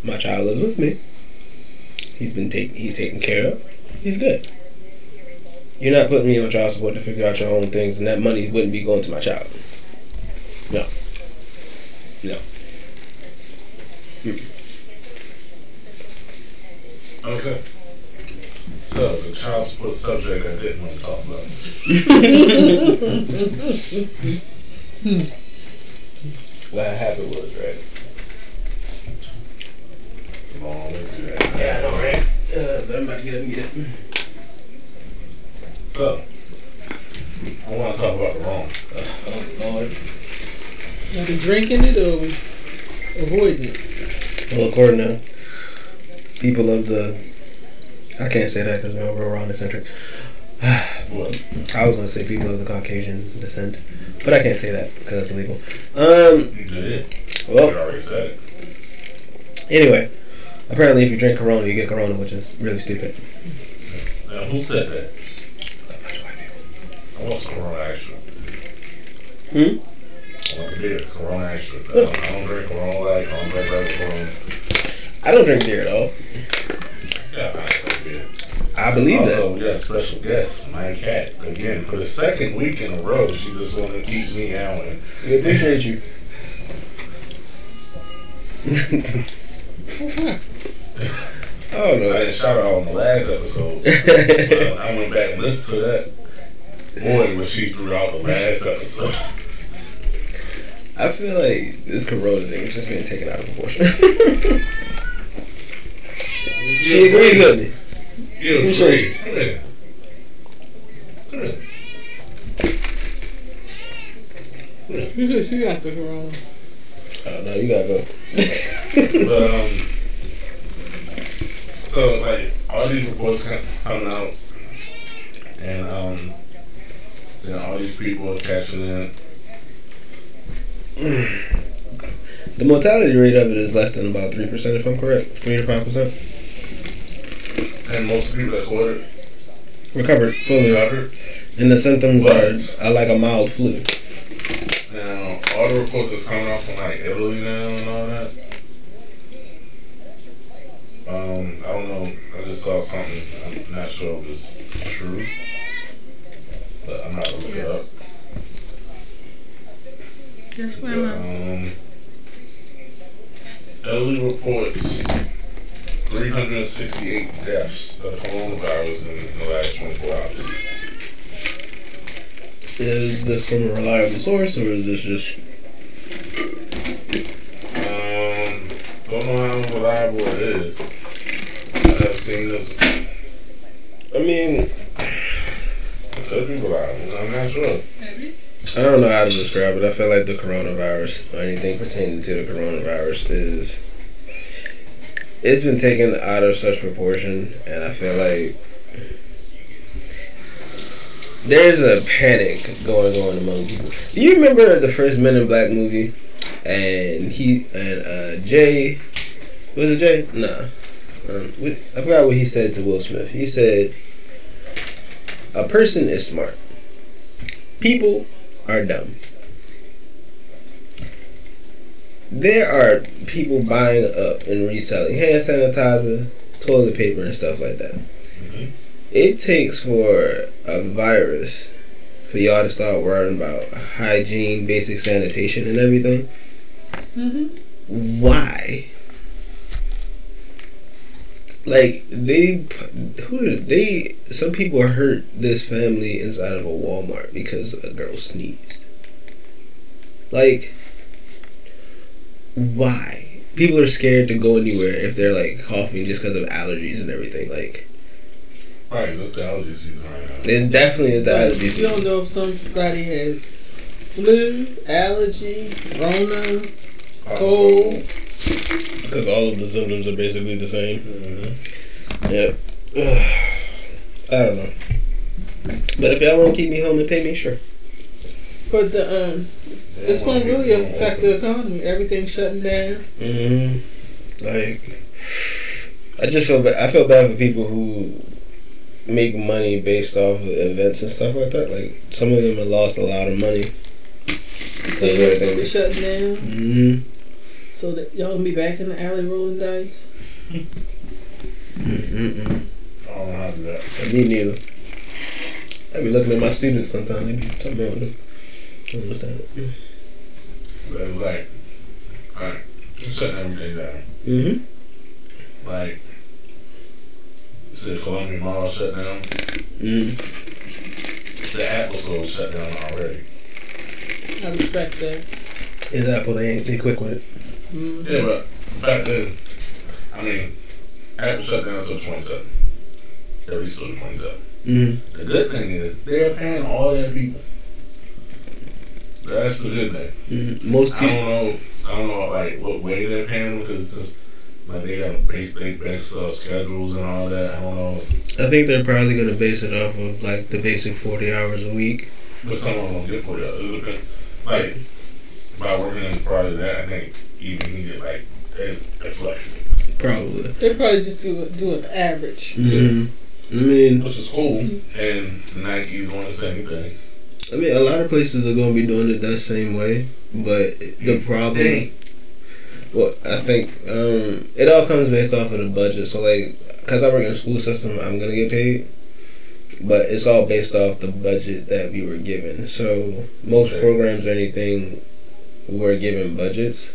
My child lives with me. He's been taken. He's taken care of. He's good. You're not putting me on child support to figure out your own things, and that money wouldn't be going to my child. No. No. okay. So the child support subject I didn't want to talk about. What happened was right. It's a long way through that. Yeah, I know, right? Uh, but I'm about to get up and get it. So I want to talk about the wrong. Oh Lord. Are we drinking it or we avoiding it? Well, according to people of the, I can't say that because we're Real Raw and Eccentric. I was gonna say people of the Caucasian descent, but I can't say that because it's illegal. Um. You did. Well, you already said it. anyway, apparently if you drink Corona, you get Corona, which is really stupid. Now, who said that? I want some Corona Extra. Hmm? I want the beer, Corona Extra. I don't, I don't drink Corona Light. I don't drink regular Corona. I don't drink beer at all. I believe that. Also, we got a special guest, my cat. Again, for the second week in a row, she just want to keep me out. We appreciate you. oh I no. didn't shout her out on the last episode. Uh, I went back and listened to that. Boy, was she threw out the last episode. I feel like this Corona thing is just being taken out of proportion. she agrees with me. You Appreciate agree. Come here. Come here. You said she got the corona. Oh no, you gotta go. But um, so like all these reports come- coming out, and um, you know all these people are catching in. the mortality rate of it is less than about three percent, if I'm correct. Three to five percent. And most people that caught it Recovered fully. recovered. And the symptoms What? are, are like a mild flu. Now, all the reports that's coming out from like Italy now and all that. Um, I don't know. I just saw something. I'm not sure if it's true, but I'm not gonna look it up. Yes, But, Grandma. um, Italy reports 368 deaths of coronavirus in the last 24 hours. Is this from a reliable source or is this just? Um, don't know how reliable it is. I have seen this. I mean, It could be reliable. I'm not sure. Maybe I don't know how to describe it. I feel like the coronavirus or anything pertaining to the coronavirus is it's been taken out of such proportion, and I feel like there's a panic going on among people. Do you remember the first Men in Black movie? And he and uh, Jay was it Jay? Nah, um, I forgot what he said to Will Smith. He said, "A person is smart. People are dumb. There are people buying up and reselling hand sanitizer, toilet paper, and stuff like that. Mhm. It takes for a virus for y'all to start worrying about hygiene, basic sanitation, and everything. Mm-hmm. Why? Like they, who did they? Some people hurt this family inside of a Walmart because a girl sneezed. Like, why? People are scared to go anywhere if they're like coughing just because of allergies and everything. Like, Right, that's the allergy season right now. it definitely is the allergy You don't know if somebody has flu, allergy, Rona, cold. Because all of the symptoms are basically the same. Mm-hmm. Yep. I don't know. But if y'all want to keep me home and pay me, sure. But the um, it's going to really affect the economy. Everything's shutting down. hmm Like, I just feel bad. I feel bad for people who make money based off of events and stuff like that. Like, some of them have lost a lot of money. So everything's shutting down. hmm So that y'all gonna be back in the alley rolling dice. Mm-mm. I don't know how to do that. Me neither. I be looking at my students sometimes. They be something wrong with them. I don't understand. But it's like, alright, just shutting everything down. Mm-hmm. Like, the Columbia Mall shut down. Mm-hmm. The Apple Store shut down already. I respect that. Is Apple they ain't they quick with it? Mm. Yeah, but back then, I mean, Apple shut down until 27. At least till 27. Mm-hmm. The good thing is, they're paying all their people. That's the good thing. Mm-hmm. Most I people. don't know. I don't know like what way they're paying them because it's just like they got a base they base uh, schedules and all that. I don't know. I think they're probably gonna base it off of like the basic forty hours a week. But some of them don't get for that. It depends. Like by working in probably that, I think even he get like it, it fluctuates, Probably. They probably just do do an average. Mm-hmm. I mean, which is cool. And Nike's doing the same thing. I mean, a lot of places are gonna be doing it that same way, but the problem. Hey, Well, I think um, it all comes based off of the budget. So, like, because I work in the school system, I'm gonna get paid, but it's all based off the budget that we were given. So, most Okay. programs or anything were given budgets,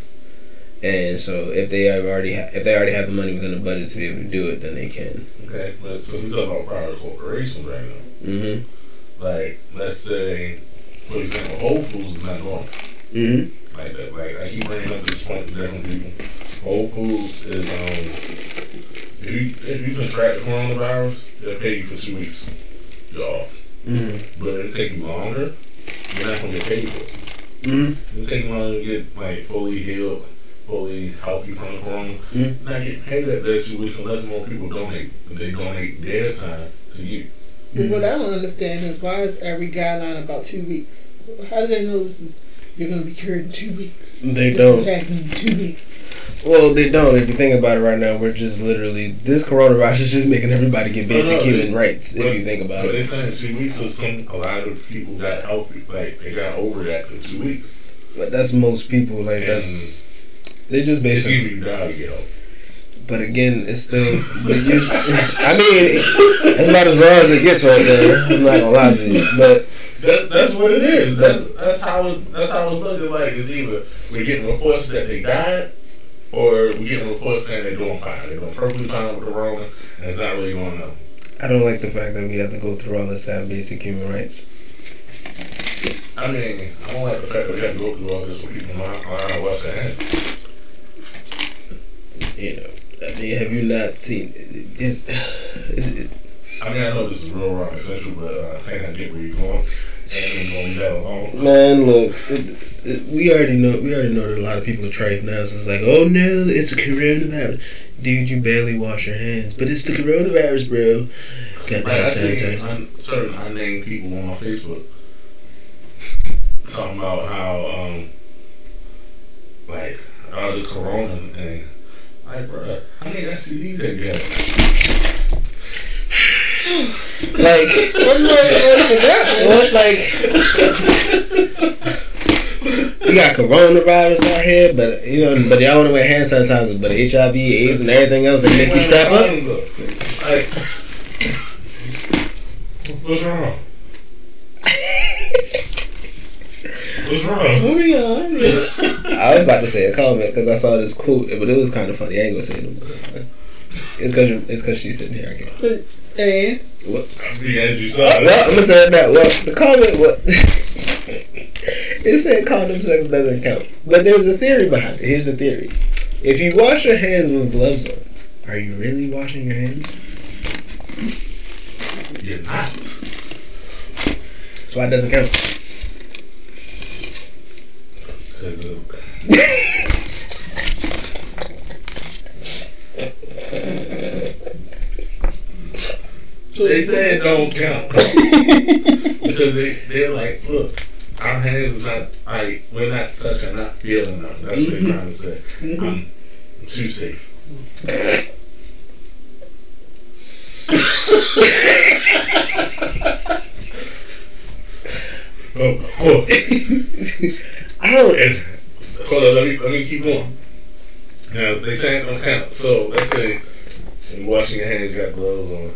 and so if they have already ha- if they already have the money within the budget to be able to do it, then they can. okay, but so we're talking about private corporations right now. Mhm. Like let's say, for example, Whole Foods is not normal. Mhm. like that. Like I keep bringing up this point to different people. Whole Foods is um if you if you contract the coronavirus, they'll pay you for two weeks. You're off. Mhm. But it'll take you longer, you're not gonna get paid for it. Mhm. It'll take you longer to get like fully healed, fully healthy from the corona. Mhm. You're not getting paid that day two weeks unless more people donate. They donate their time to you. But what I don't understand is why is every guideline about two weeks? How do they know this is you're gonna be cured in two weeks? They this don't. Is happening in two weeks. Well, they don't. If you think about it right now, we're just literally this coronavirus is just making everybody get basic No, no, uh, human it- rights. but- if you think about But it. they saying two weeks, so some a lot of people got healthy, like they got over that in two weeks. But that's most people. Like And that's they just it's basically. either you die or get help. But again, it's still. But you, I mean, it's about as raw as it gets right there. I'm not gonna lie to you, but That's that's what it is. That's that's how it, that's how it's looking like. It's either we're getting reports that they died, or we're getting reports saying they're doing fine. They're doing perfectly fine with the Rona, and it's not really going on. I don't like the fact that we have to go through all this to have basic human rights. I mean, I don't like the fact that we have to go through all this for people not wash their hands. You know, I mean, have you not seen? It's, I mean, I know this is Real Raw and Eccentric, but uh, I think I get where you're going. And I'm going to leave that alone. man, look, it, it, we already know. We already know that a lot of people are trite now. So it's like, oh no, it's a coronavirus. Dude, you barely wash your hands, but it's the coronavirus, bro. Got that sanitizer. un- certain unnamed people on my Facebook talking about how, um, like, oh, this corona and like, bro, how many STDs have you? Like, what, what, like, we got coronavirus out here, but you know, but y'all want to wear hand sanitizer, but HIV, AIDS, and everything else, they make you strap up. Like, what's wrong? What's wrong? Moving on. I was about to say a comment because I saw this quote, but it was kind of funny. I ain't gonna say it no more. It's because it's because she's sitting here. I can't. And What? You Andrew well, I'm gonna say it now. Well, the comment what it said condom sex doesn't count, but there's a theory behind it. Here's the theory: if you wash your hands with gloves on, are you really washing your hands? You're not. So it doesn't count. So they say it don't count because they they're like, look, our hands is not like we're not touching, not feeling them. That's what they're trying to say. Mm-hmm. I'm too safe. oh, oh. I don't. And hold on, let me let me keep going. Now they say don't count. So let's say you're washing your hands, you got gloves on.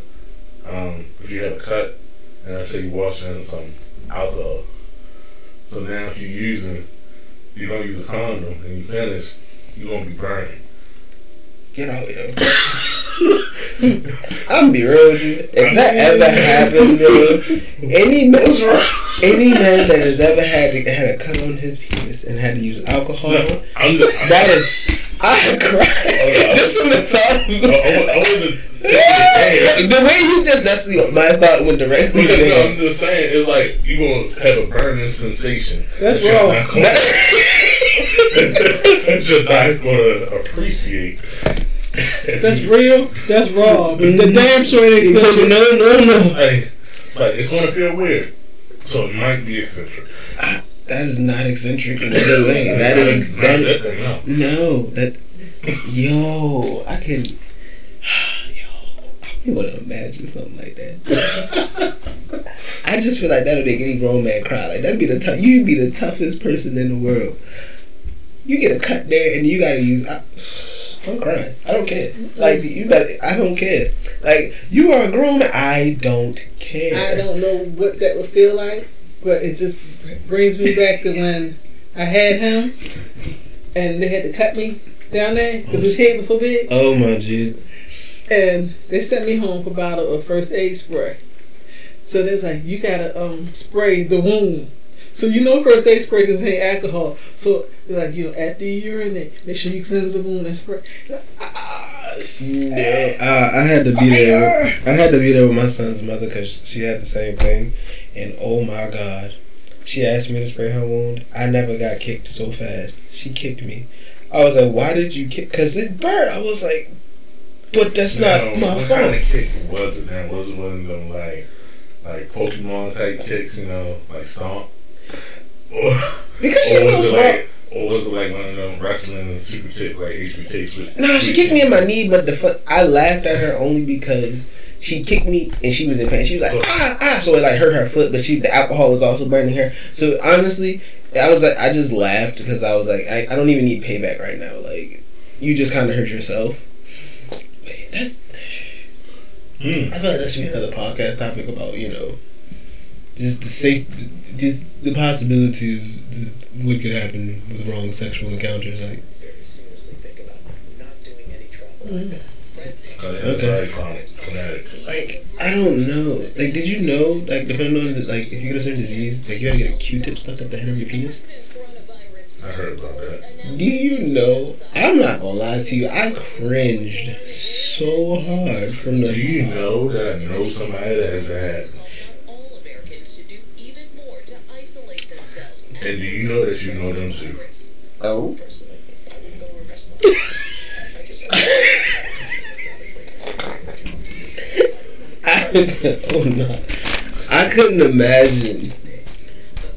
Um, if you have a cut, and let's say you wash it in some alcohol. So now if you're using, you don't use a condom and you finish, you're gonna be burning. Get out, yo. I'm be real with you. If that ever happened, yo, any man, any man that has ever had had a cut on his penis and had to use alcohol, No, I'm the, that is, I cried oh, just from the thought. Of I, I wasn't saying the way you just that's the, my thought went directly Because no, there. I'm just saying, it's like you gonna have a burning sensation. That's that you're wrong. not gonna- that you're not gonna appreciate. that's real. That's raw. Mm-hmm. The damn sure it ain't So eccentric. no, no, no. Like, like it's gonna feel weird. So it might be eccentric. That is not eccentric in any way. That It's that. that no. No, that. Yo, I can. Yo, I want to imagine something like that. I just feel like that'll make any grown man cry. Like that'd be the tough. You'd be the toughest person in the world. You get a cut there, and you gotta use. I, I'm crying. I don't care. Like you better. I don't care. Like you are a grown. I don't care. I don't know what that would feel like, but it just brings me back to when I had him, and they had to cut me down there because his head was so big, Oh my jeez. and they sent me home with a bottle of first aid spray. So there's like you gotta um spray the wound. So you know first aid spray contains alcohol. So they're like you know after you urinate, make sure you cleanse the wound and spray. Ah, Yeah, uh, I had to be there. I had to be there with my son's mother because she had the same thing, and oh my god, she asked me to spray her wound. I never got kicked so fast. She kicked me. I was like, "Why did you kick?" Because it burned. I was like, "But that's Now, not my what fault." kind of kick was it? Now was it one of them like like Pokemon type kicks? You know, like stomp. Or, because she's so small. like, or was it like one of them wrestling and super kicks like HBK switch? No, she kicked me in my knee, but the fuck, I laughed at her only because she kicked me and she was in pain. She was like, ah, ah, so it like hurt her foot, but she the alcohol was also burning her. So honestly, I was like, I just laughed because I was like, I, I don't even need payback right now. Like, you just kind of hurt yourself. Wait, that's. Mm. I feel like that should be another podcast topic about you know, just the safe, just the possibility of just what could happen with wrong sexual encounters. Like, very seriously think about not doing any travel like that. Okay. Like I don't know. Like, did you know? Like, depending on the, like, if you get a certain disease, like you gotta get a Q-tip stuck up the head of your penis. I heard about that. Do you know? I'm not gonna lie to you. I cringed so hard from Do you know that I know somebody that has that? all Americans do even more to isolate themselves. And do you know that you know them too? Oh. Personally, I wouldn't go to a restaurant. I I just. I, oh no. I couldn't imagine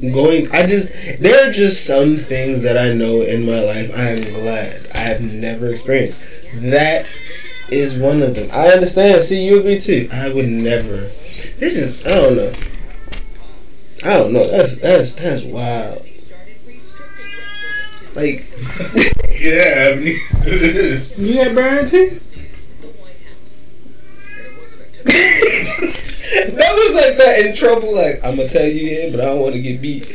going. I just there are just some things that I know in my life. I am glad I have never experienced. That is one of them. I understand. See, you agree too. I would never. This is. I don't know. I don't know. That's that's that's wild. Started restricting restaurants to Like Yeah, I mean. You got burned too? That was like that in trouble. Like I'm gonna tell you yeah, but I don't want to get beat.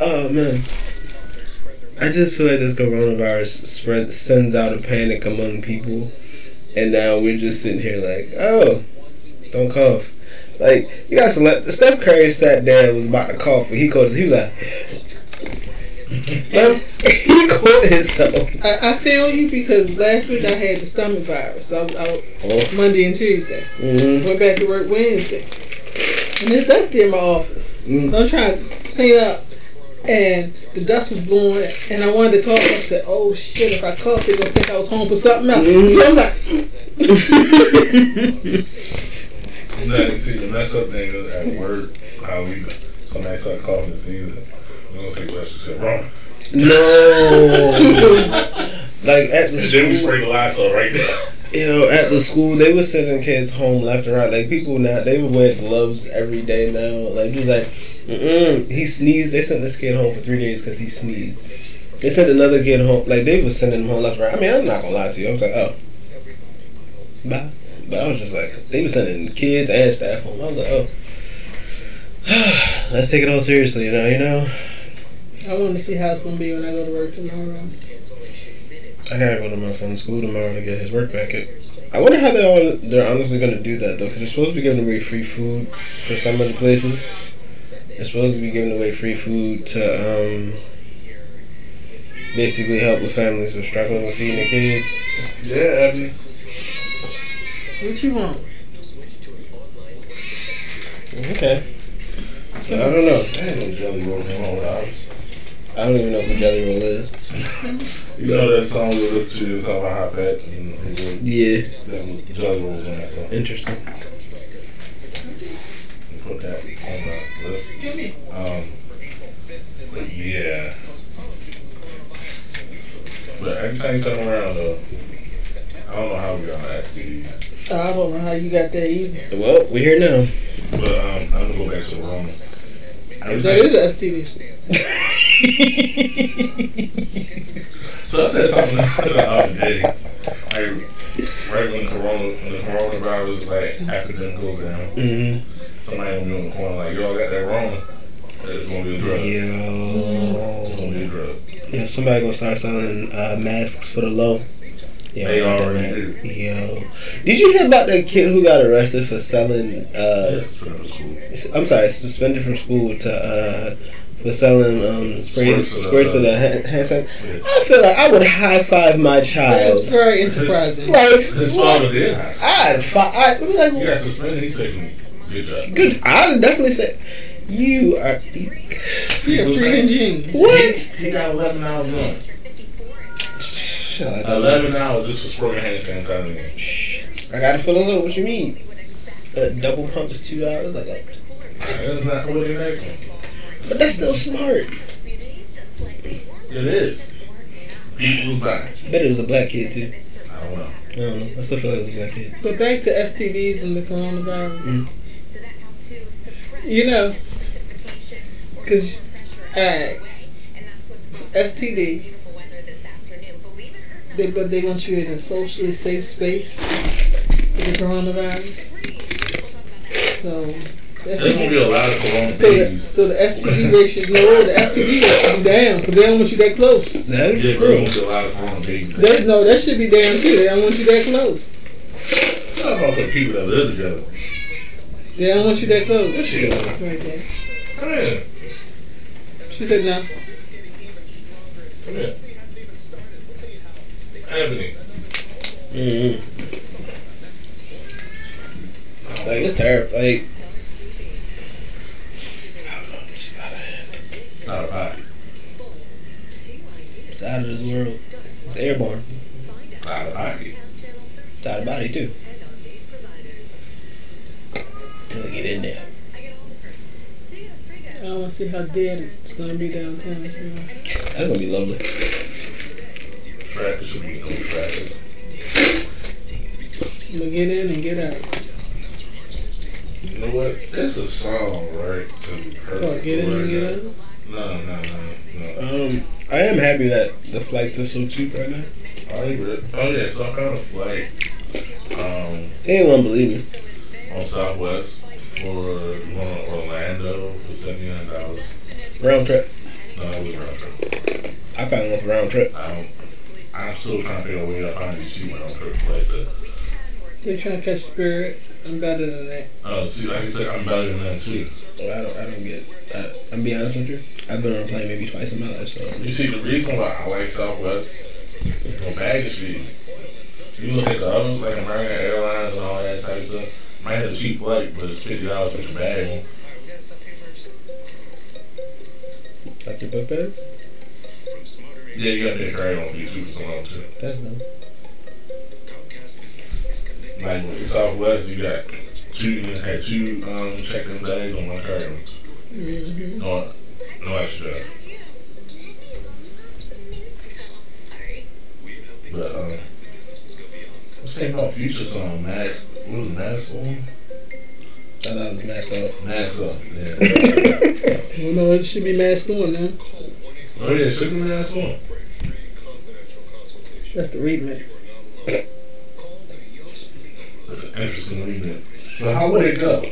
Oh man. I just feel like this coronavirus spread sends out a panic among people, and now we're just sitting here like, oh, don't cough. Like you got let Steph Curry sat there was about to cough, and he called. He was like, um, he caught himself. I, I feel you because last week I had the stomach virus. I was out Oh. Monday and Tuesday. Mm-hmm. Went back to work Wednesday. And it's dusty in my office. Mm. So I'm trying to clean up. And the dust was blowing. And I wanted to cough. I said, oh shit, if I cough, they're going to think I was home for something else. Mhm. So I'm like, Nah, see, the messed up thing is at work, how we, somebody start coughing sneezing. We don't say, well, said wrong. No. like at the And then we school, spray the Lysol right there. yo, at the school, they were sending kids home left and right. Like people now, they would wear gloves every day now. Like just like, mm he sneezed. They sent this kid home for three days because he sneezed. They sent another kid home. Like they was sending him home left and right. I mean, I'm not gonna lie to you. I was like, oh, bye. But I was just like, they were sending kids and staff home. I was like, oh. Let's take it all seriously, you know. You know, I want to see how it's going to be when I go to work tomorrow. I gotta go to my son's school tomorrow to get his work packet. I wonder how they all they're honestly gonna do that though, because they're supposed to be giving away free food for some of the places. They're supposed to be giving away free food to um basically help with families who are struggling with feeding their kids. Yeah, I mean, What you want? Okay. So I don't know. I ain't no jelly roll came on with ours. I don't even know what jelly roll is. You know that song we listened to, it's on my hot pack, and it was- Yeah, that was jelly rolls on that song. interesting. We put that on the list. Um, but yeah. But every time you come around, though, I don't know how we got on STDs. I don't know how you got there either. Well, we're here now. But um, I'm gonna go back to the Rona. Every That time- is an STD. So I said something the other day, like right when Corona, when the coronavirus like epidemic goes down, Mm-hmm. somebody be on the corner like, "Y'all got that wrong." It's gonna be a drug. It's gonna be a drug. Yeah, somebody gonna start selling uh, masks for the low. Yeah, They already man. Yo, did you hear about that kid who got arrested for selling? Uh, That's for school. I'm sorry, suspended from school to uh, for selling um, spray Squirts to the- squirts hand, hand san- Yeah. I feel like I would high five my child. That's very enterprising. Like His father did. I'd fi- I He like got suspended. He said, "Good job." good. I'd definitely say you are. Yeah, free in June. What? He got 11 hours on. Shit, I don't know. 11 hours just for spraying hand sanitizer. I gotta fill a load. What you mean? A double pump is two dollars. Like, that. That's not what the next one. But that's still smart. It is. People. Bet it was a black kid too. I don't know. I don't know. I still feel like it was a black kid. But back to STDs and the coronavirus. Mm. You know, because, alright, STD, Beautiful weather this afternoon. Believe it or not. they, but they want you in a socially safe space with the coronavirus. So that's There's gonna be a lot of corona so the, babies. so the STD rate should lower. The STD rate should be down because they don't want you that close. That is Yeah, true. there's gonna be a lot of corona babies. They, no, that should be down too. They don't want you that close. Talk about the people that live together. They don't want you that close. That shit. Right there. Come here. She said no. Come here. Anthony. Mm-hmm. Like it's terrible. Like Not a pot. It's out of this world. It's airborne. Out of pocket. It's out of body too. Till they get in there. I want to see how dead it's gonna be downtown. You. That's gonna be lovely. Traffic should be no traffic. I'm gonna get in and get out. You know what? It's a song, right? Oh, get in and get out. No, no, no, no. Um, I am happy that the flights are so cheap right now. Oh, oh yeah, so I caught a flight um, They believe me. on Southwest for going to Orlando for seventy nine dollars. Round trip. No, that was round trip. I found one for round trip. I don't. I'm still trying to figure out a way to find these cheap round trip flights. They're trying to catch spirit. I'm better than that. Uh, see, like I said, I'm better than that too. Oh, I don't. I don't get. I, I'm be honest with you. I've been on a plane maybe twice in my life. So You see, the reason why I like Southwest, no baggage fees. You look at the others, like American Airlines and all that type of stuff. Might have a cheap flight, but it's fifty dollars for your bag. like your book bag. Yeah, you got to pay on fee too for some of them too. That's no. Like with Southwest, you got two, you had two um, check-in bags on one carry. Mm-hmm. No, no extra. But um, let's take off future song, Max. What was Max on? I thought it was masked off. Max up, yeah. Well, no, it should be mask on now. oh yeah, should be Max on. That's the remix. That's an interesting remix. But how would it go?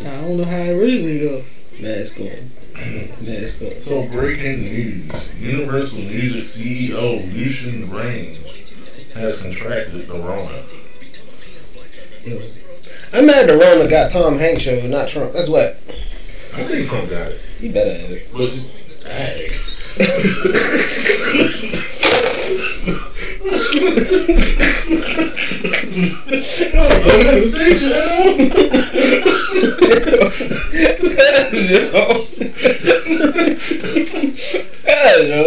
I don't know how it originally goes. Mask on. Mask on. So breaking news: Universal Music CEO Lucian Grainge has contracted the Rona. I'm mad the Rona got Tom Hanks show, not Trump. That's what. I think Trump got it, He better have it. but hey.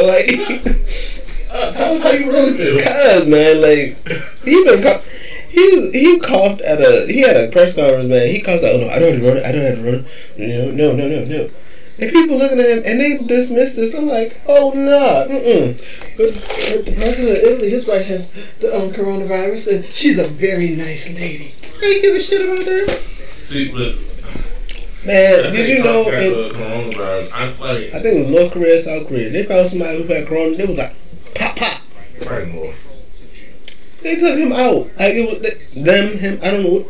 Like, cuz man, like, he been co- he he coughed at a he had a press conference, man. He coughed out, oh no, I don't have to run I don't have to run no, no, no, no, no. And people looking at him and they dismiss this. I'm like, oh no, mm-mm. But, but the president of Italy, his wife has the um, coronavirus, and she's a very nice lady. They give a shit about that. See, but man. I Did you know? Trump got In, the coronavirus? I'm like, I think it was North Korea, South Korea. They found somebody who had corona. They was like, pop, pop. probably more. They took him out. Like it was they, them, him. I don't know.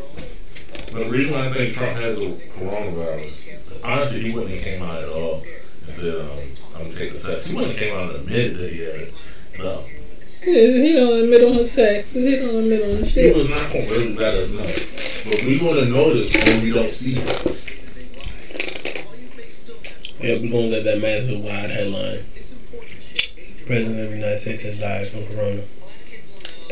But the reason why I think Trump has the coronavirus, honestly, he wouldn't have came out at all and said, um, I'm going to take the test. He wouldn't have came out and admitted that he had it. No. He, he don't admit on his taxes. He don't admit on the He was not going to really let us know. But we going to notice when we don't see it. Yeah, we're gonna let that massive wide headline. President of the United States has died from corona.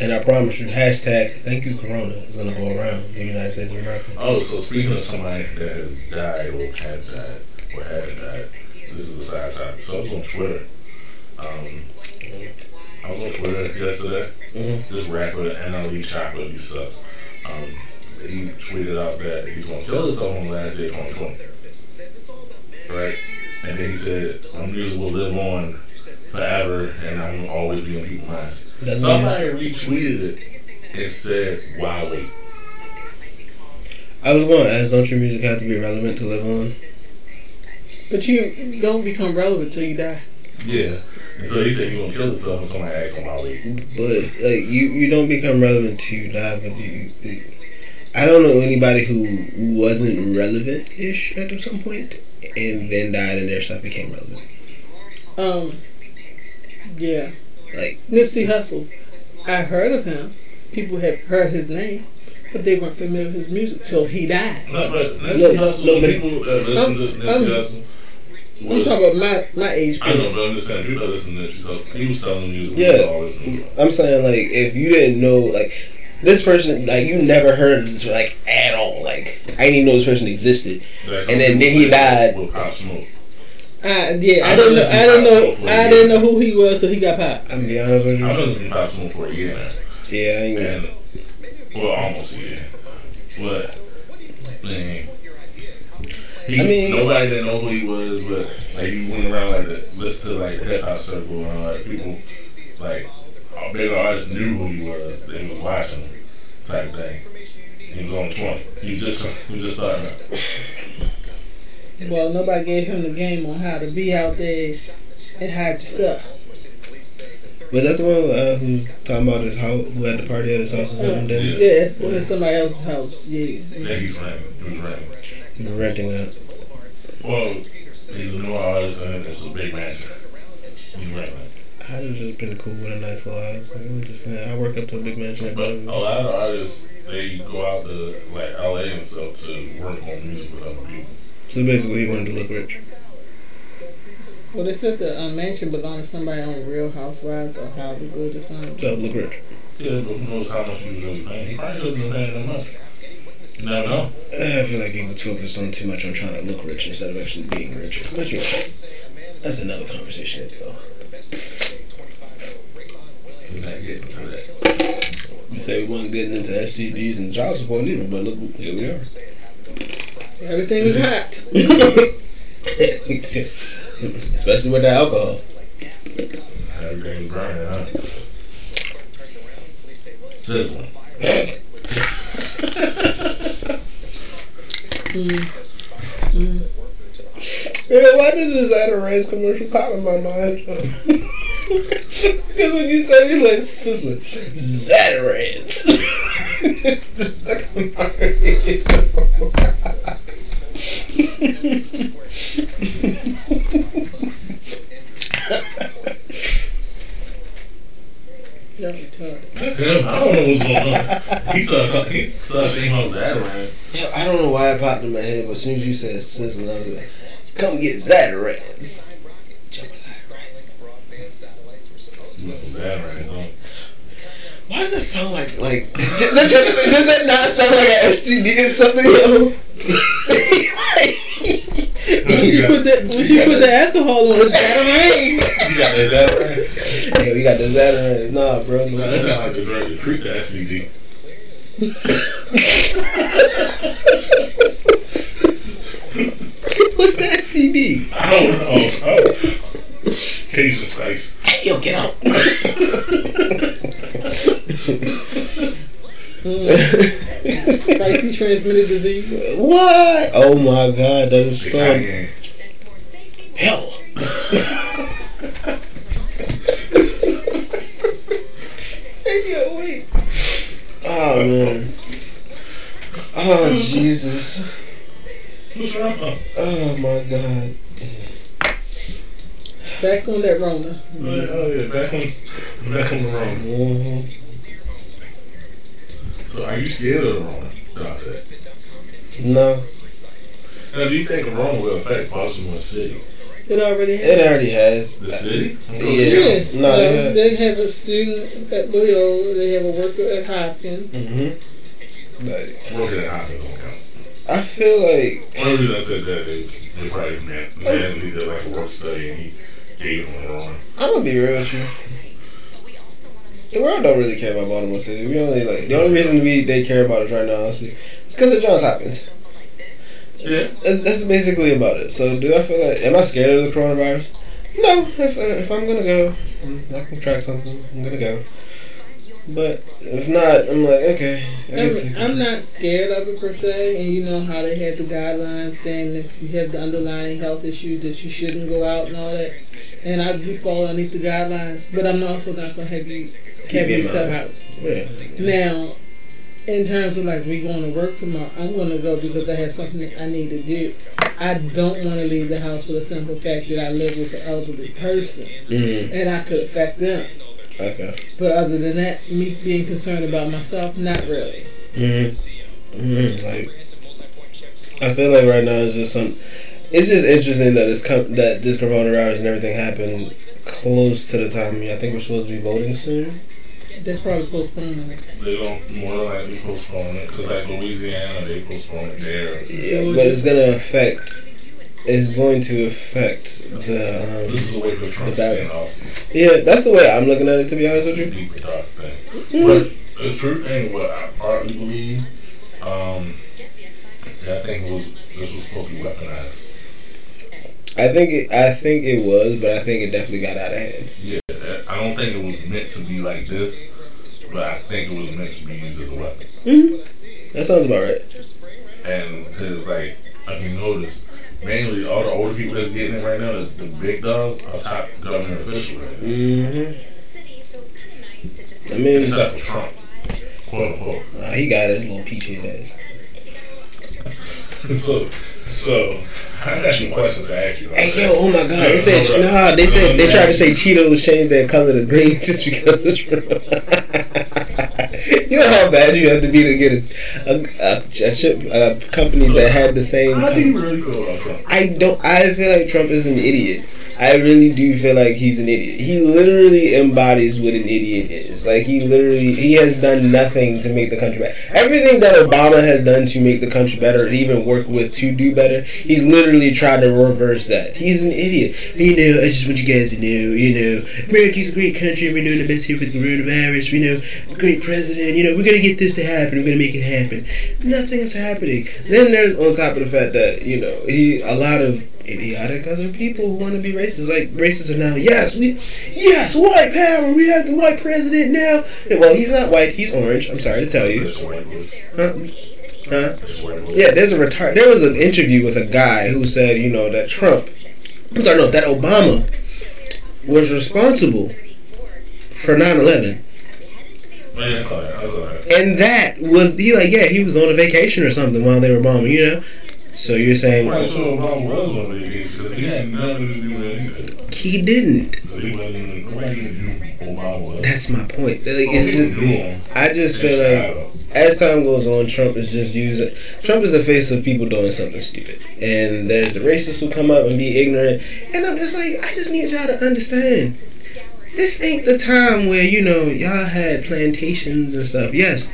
And I promise you, hashtag thank you corona is gonna go around the United States of America. Oh, so speaking of somebody that has died or had died or haven't died, this is a side topic. So I was on Twitter. Um, I was on Twitter yesterday. Mhm. This rapper, NLE Choppa, he sucks. Um, he tweeted out that he's going to kill himself on the last day of 2020. Right? And then he said, my music will live on forever and I'm going to always be in people's minds. Doesn't Somebody retweeted it and said, why wait? I was gonna ask, don't your music have to be relevant to live on? But you don't become relevant till you die. Yeah. And so he said he gonna kill himself and somebody asked him why we. But like you, you don't become relevant till you die. But you, I don't know anybody who wasn't relevant ish at some point and then died and their stuff became relevant. Um, yeah, Like Nipsey Hussle. I heard of him. People had heard his name, but they weren't familiar with his music till he died. No, but Nipsey Hussle, people that listen to Nipsey I'm- Hussle. I'm talking about my my age group. I know, but I'm just saying, people listen to Nipsey Hussle, he was selling music. Yeah. All listening to it. I'm saying, like if you didn't know, like this person, like you never heard of this like at all. Like I didn't even know this person existed. That's And then- then he died. With Pop Smoke. I, yeah, I, I didn't know. I to didn't know. I for didn't know who he was, so he got popped. I'm be honest with you. I've been listening to Pop Smoke for a year now. Yeah, I ain't, And, well, almost a year. But, man. He, I mean- nobody didn't know who he was, but like he went around like the listen to like the hip hop circle and like people like all bigger artists knew who he was. They was watching him, type thing. He was on twenty. He just he just starting out. Well, nobody gave him the game on how to be out there and hide your stuff. was that the one uh, who's talking about his house? Who had the party at his house or something? Yeah. Then Yeah, well, in somebody else's house. Yeah. Yeah, he's ranting. He's ranting. he was renting that. Well, he's a new artist and it's a big mansion. He's ranting. I'd have just been cool with a nice little house. Like, I'm just saying, I work up to a big mansion. But a lot of artists they go out to like LA and stuff to work on music with other people. So basically, he wanted to look rich. Well, they said the uh, mansion belonged to somebody on Real Housewives or How the Good or something. So look rich. Yeah, but who knows how much he was really paying? He probably should have been paying that much. Never know. I feel like he was focused on too much on trying to look rich instead of actually being rich. But you know, that's another conversation itself. He's not getting to that. You say we wasn't getting into STDs and child support either, but look, here we are. Everything was hot. Especially with the alcohol. Everything's burning, huh? Sizzling. Yeah, why did the Zatarain's commercial pop in my mind? Because when you said it, like, sizzling. Zatarain's. Just like Y'all retarded. That's him. I don't know what's going on. He started talking. He started thinking about Zatarain's. Yeah, I don't know why it popped in my head, but as soon as you said sizzling, I was like, come get Zatarain's. Zatarain's, huh? Why does that sound like like that just does that not sound like an STD or something? Yo? Once you put that, once you put the alcohol on, it's. You got that Zatarain's? yeah, we got the Zatarain's. Nah, bro. No, No. that sounds like the drug to treat the STD. What's the STD? I don't know. Oh. Christ. Hey, yo, get out. Spicy transmitted disease. what? Oh my god, that is The so cayenne. hell. Hey, yo, wait. Oh man. Oh Jesus. Oh my god. Back on that Rona. Oh yeah, back on, back on the Rona. Mhm. So are you scared of the Rona? Dante? No, Now, do you think the Rona will affect Baltimore City? It already it already has. The city? Yeah. Yeah, No, they had- they have a student at Loyola. They have a worker at Hopkins. Mm-hmm. Like, Working at Hopkins don't count. I feel like One reason I said that is they probably man, randomly did like a work study and he gave wrong. I'm gonna be real with you. The world don't really care about Baltimore City. We only like the only reason we they care about us right now honestly, is because of Johns Hopkins. Yeah. That's, that's basically about it. So do I feel like am I scared of the coronavirus? No. If if I'm gonna go, I can track something. I'm gonna go. But if not, I'm like, okay. I guess I'm, I'm not scared of it per se, and you know how they had the guidelines saying if you have the underlying health issues that you shouldn't go out and all that. And I do fall underneath the guidelines, but I'm also not gonna have you have in you step mind. out. yeah. Now, in terms of like me going to work tomorrow, I'm gonna go because I have something that I need to do. I don't want to leave the house for the simple fact that I live with an elderly person Mm, and I could affect them. Okay. But other than that, me being concerned about myself, not really. Mm-hmm. Mm-hmm. Like, I feel like right now it's just some. It's just interesting that this com- that this coronavirus and everything happened close to the time. I think we're supposed to be voting soon. They're probably postponing it. They don't more than likely postpone it because like Louisiana, they postpone it there. Yeah, but it's gonna affect. It's going to affect the. Um, This is the way for Trump The to bad- stay yeah, that's the way I'm looking at it. To be honest with you. Deeper dark thing. But the true thing, what I partly believe, um, yeah, I think was this was supposed to be weaponized. I think it. I think it was, but I think it definitely got out of hand. Yeah, I don't think it was meant to be like this, but I think it was meant to be used as a weapon. That sounds about right. And because like, if you notice, mainly all the older people that's getting it right now, the, the big dogs are top government officials. Right now. Mm-hmm. I mean, Except for Trump, quote unquote. uh, he got his little peachy head. so, so I got some questions to ask you. Hey yo, oh my god! They said nah. They said they tried to say Cheetos changed their color to green just because it's You know how bad you have to be to get a a, a, a chip uh, companies that had the same. Com- you really Trump? I don't. I feel like Trump is an idiot. I really do feel like he's an idiot. He literally embodies what an idiot is. Like he literally, he has done nothing to make the country better. Everything that Obama has done to make the country better, even work with to do better, he's literally tried to reverse that. He's an idiot. You know, I just want you guys to know, you know, America's a great country. and We're doing the best here the coronavirus. You know, great president. You know, we're gonna get this to happen. We're gonna make it happen. Nothing's happening. Then there's on top of the fact that you know he a lot of idiotic other people who want to be racist. Like racists are now, yes, we, yes, white power. We have the white president now. Well, he's not white. He's orange. I'm sorry to tell you. It's white boy. Huh? Huh? It's white boy. Yeah, there's a retire. There was an interview with a guy who said, you know, that Trump, I'm sorry, no, that Obama was responsible for 9/11. Man, that's all right. That's all right. And that was he like yeah he was on a vacation or something while they were bombing you know so you're saying Right, so Obama was on vacation because he had nothing to do with anything. he didn't So he wasn't even, nobody knew Obama was. that's my point like, Oh, just. I just feel like as time goes on Trump is just using Trump is the face of people doing something stupid and there's the racists who come up and be ignorant and I'm just like I just need y'all to understand this ain't the time where you know y'all had plantations and stuff yes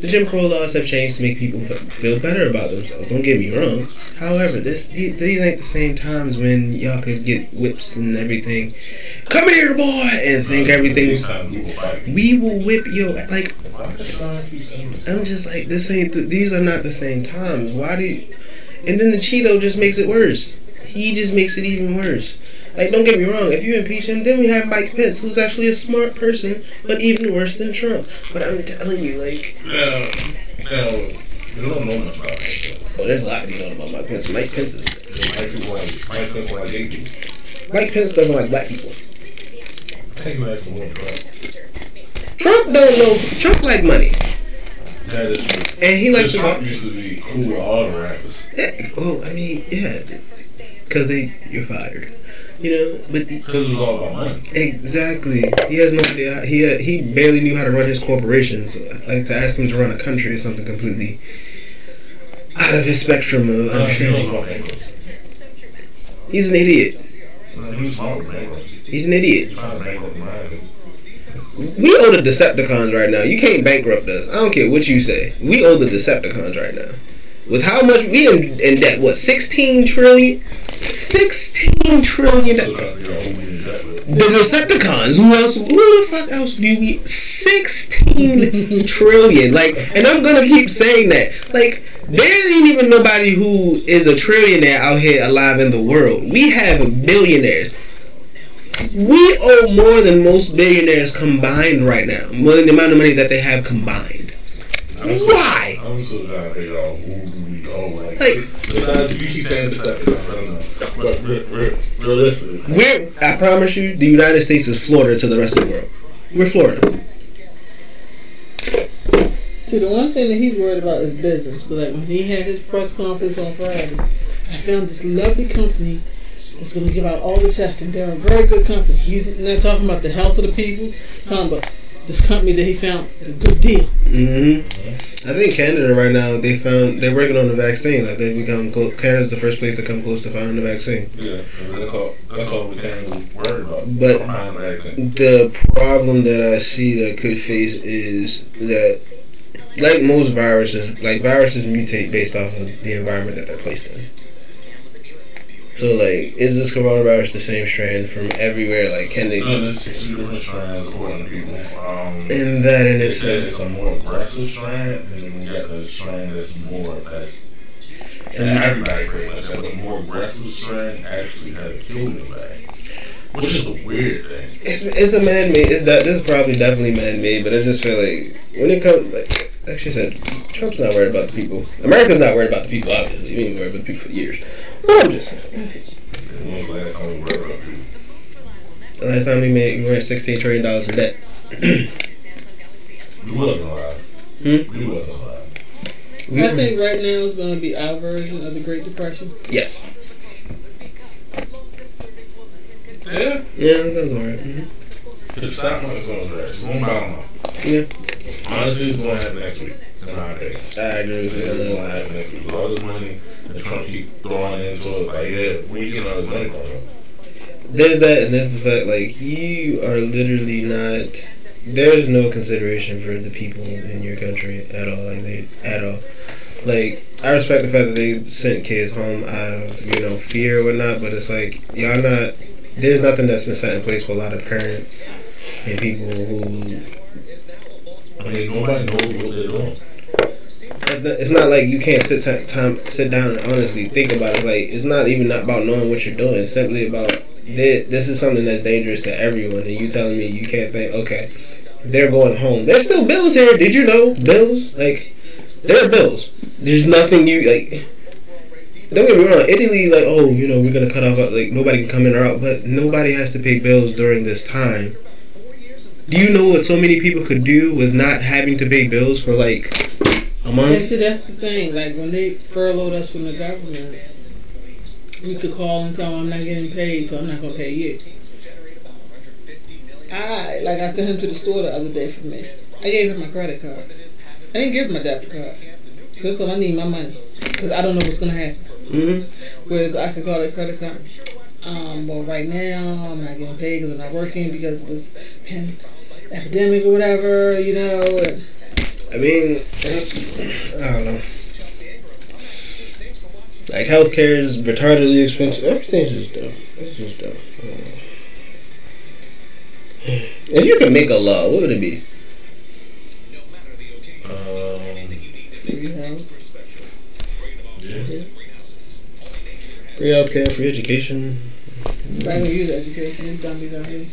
the Jim Crow laws have changed to make people feel better about themselves. Don't get me wrong. However, this these, ain't the same times when y'all could get whips and everything. Come here, boy, and think everything's. These kind of people fight. We will whip your like. I'm just trying to keep saying this. I'm just like this ain't. The, these are not the same times. Why do? You, and then the Cheeto just makes it worse. He just makes it even worse. Like, don't get me wrong. If you impeach him, then we have Mike Pence, who's actually a smart person, but even worse than Trump. But I'm telling you, like, Now, now, you don't know much about Mike oh, there's a lot to be known about Mike Pence. Mike Pence is. Mike people Mike Pence like gay people. Mike Pence doesn't like black people. I think you like some Trump. Trump don't know. Trump like money, That is true. and he likes Because to. Trump used to be cool with all the rappers. Yeah, well, I mean, yeah, because they you're fired, you know. But Because it was all about money. exactly, he has no idea. He uh, he barely knew how to run his corporations. Like to ask him to run a country is something completely out of his spectrum of Uh, he understanding. He's an idiot. Uh, He was smart with bankruptcy. He's an idiot. He's trying to bankrupt mine. We owe the Decepticons right now. You can't bankrupt us. I don't care what you say. We owe the Decepticons right now. With how much we in, in debt? What, 16 trillion? 16 trillion. Still trying to figure out who we in debt with. The Decepticons. Who else? Who the fuck else do we? 16 trillion. Like, and I'm gonna keep saying that. Like, there ain't even nobody who is a trillionaire out here alive in the world. We have billionaires. We owe more than most billionaires combined right now. More than the amount of money that they have combined. I'm still- Why? I'm still trying to figure out who do we owe. Like, Like- besides, you keep saying this stuff. I don't know. But re- re- realistically, We're, I promise you, the United States is Florida to the rest of the world. We're Florida. See, the one thing that he's worried about is business. But like when he had his press conference on Friday, I found this lovely company that's going to give out all the testing. They're a very good company. He's not talking about the health of the people. Talking about this company that he found a good deal. hmm I think Canada right now they found they're working on the vaccine. Like they become clo- Canada's the first place to come close to finding the vaccine. yeah, and that's all. That's all we can't worry about. But- the. The problem that I see that could face is that, like most viruses, like viruses mutate based off of the environment that they're placed in. So like, is this coronavirus the same strand from everywhere? Like, can they? No, this is two different strands according to people. Um, And that in It itself, it's a more aggressive strand, and then we got the strand that's more that's and everybody pretty much has a more aggressive strand actually has a killing impact, which is a weird thing. it's it's a man made. It's that this is probably definitely man made, but I just feel like when it comes, like like she said, Trump's not worried about the people. America's not worried about the people. Obviously, we ain't worried about the people for years. But I'm just saying, When was the last time we worried about people? the last time we made we were at sixteen trillion dollars in debt. We wasn't alive. Hmm? We wasn't alive. We, I think right now is going to be our version of the Great Depression. yes, Yeah. yeah, that sounds alright. Mm-hmm. The stock market's going to crash. It's going to bounce off. Yeah, Honestly, it's going to happen next week. In my opinion. I agree with It's going to happen next week. With all this money that Trump keep throwing into it, like, yeah, where you getting all this money from? There's that, and there's the fact like you are literally not. There's no consideration for the people in your country at all. Like they at all. Like I respect the fact that they sent kids home out of you know fear or whatnot, but it's like y'all not. There's nothing that's been set in place for a lot of parents and people who. I mean, nobody knows what they're doing. It's not like you can't sit ti- time sit down and honestly think about it. Like it's not even about knowing what you're doing. It's simply about thi- this is something that's dangerous to everyone, and you telling me you can't think. Okay, they're going home. There's still bills here. Did you know bills? Like there are bills. There's nothing you like. Don't get me wrong. Italy, like, oh, you know, we're gonna cut off. Like nobody can come in or out, but nobody has to pay bills during this time. Do you know what so many people could do with not having to pay bills for like a And month? see, that's the thing. Like when they furloughed us from the government, we could call and tell them I'm not getting paid, so I'm not gonna pay you. I like I sent him to the store the other day for me. I gave him my credit card. I didn't give him my debit card. That's what I need my money because I don't know what's gonna happen. Mm-hmm. Whereas I could call that credit card. Um, well, right now I'm not getting paid because I'm not working because it was an epidemic or whatever, you know. And I mean, I don't know. Like healthcare is retardedly expensive. Everything's just dumb. It's just dumb. I don't know. If you could make a law, what would it be? Um, you know, yeah. Free healthcare, free education. I'm use education. These dummies out here.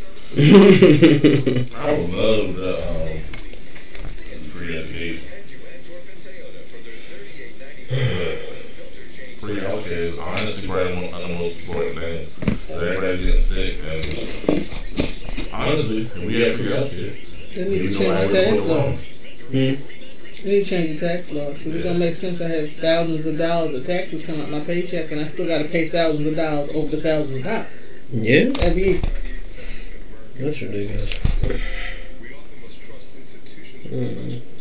I would love the um, is honestly probably one of the most important things. Everybody getting sick and honestly, if we had free healthcare, They need to know change the everybody tax would law. wrong. They need to change the tax law. Because it don't make sense. I have thousands of dollars of taxes come out my paycheck, and I still got to pay thousands of dollars over the thousands of dollars yeah, every year. that's ridiculous. Mm.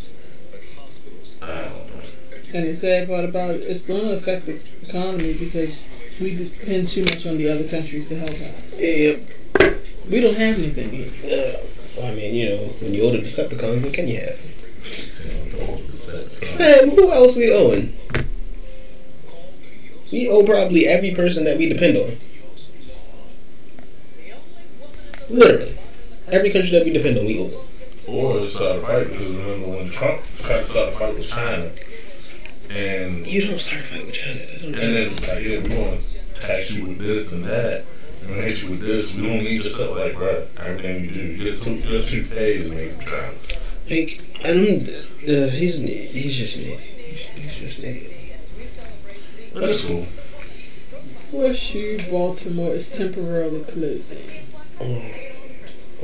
I don't. And the sad part about it, it's going to affect the economy because we depend too much on the other countries to help us. Yep. We don't have anything here. Uh, I mean, you know, when you order Decepticons, what can you have? Uh, Man, who else we owing? We owe probably every person that we depend on. Literally. Every country that we depend on, we owe them. Or start a fight because remember when Trump tried to start a fight with China and You don't start a fight with China. That don't and then like yeah, we're gonna tax you with this and that I'm gonna hit you with this. We don't need to cut like bro. Everything you do, you get too, you're too paid to make trials. Like, I don't. Uh, he's he's just an idiot. He's, he's just an idiot. But that's cool. Horseshoe Baltimore is temporarily closing. Uh.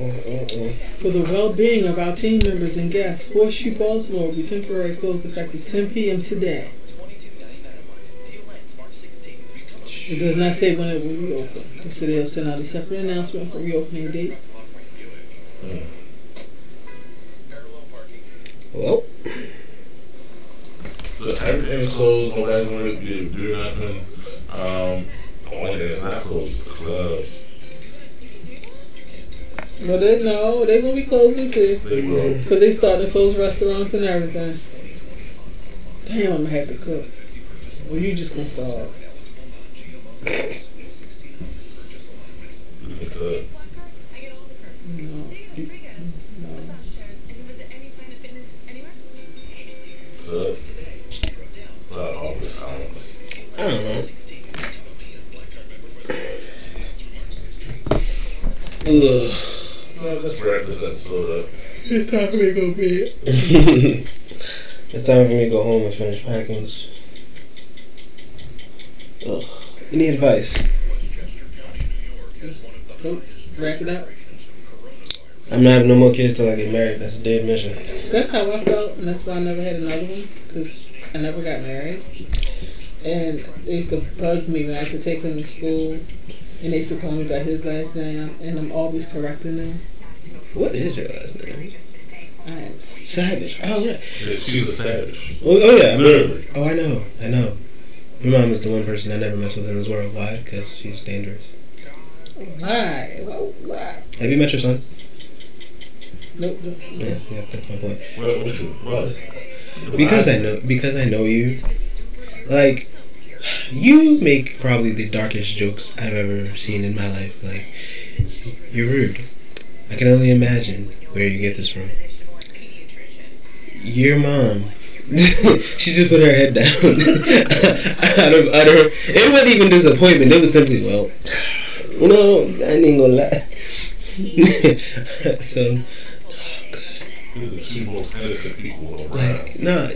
For the well-being of our team members and guests, Horseshoe Baltimore will be temporarily closed effective 10 p.m. today. It does not say when it will reopen. It said they'll send out a separate announcement for reopening date. Well, So everything's closed. Nobody's gonna do, do nothing. Um, the only thing that's not closed is the clubs. Well, they know they're gonna be closing too, They will. cause they starting to close restaurants and everything. Damn, I'm happy cook. Well, you just gonna starve. You can. No, you, no. Cut. A lot of awkward silence. I don't know. Ugh. Well, let's wrap this episode up. It's time for me to go bed. it's time for me to go home and finish packing. Ugh. You need advice. Nope. Wrap it up. I'm not having no more kids till I get married. That's a dead mission. That's how I felt, and that's why I never had another one, because I never got married. And they used to bug me when I used to take them to school, and they used to call me by his last name, and I'm always correcting them. What is your last name? I am Savage. Oh, right. Yeah, she's a savage. Oh, oh yeah. Literally. Oh, I know. I know. Your mom is the one person I never mess with in this world. Why? Because she's dangerous. why? Why? Why? Have you met your son? Nope. nope. Yeah, yeah, that's my point. What? What? Because I know, because I know you. Like, you make probably the darkest jokes I've ever seen in my life. Like, you're rude. I can only imagine where you get this from. Your mom. she just put her head down. out of utter. It wasn't even disappointment. It was simply, well, no, I ain't gonna lie. so, around. like, nah.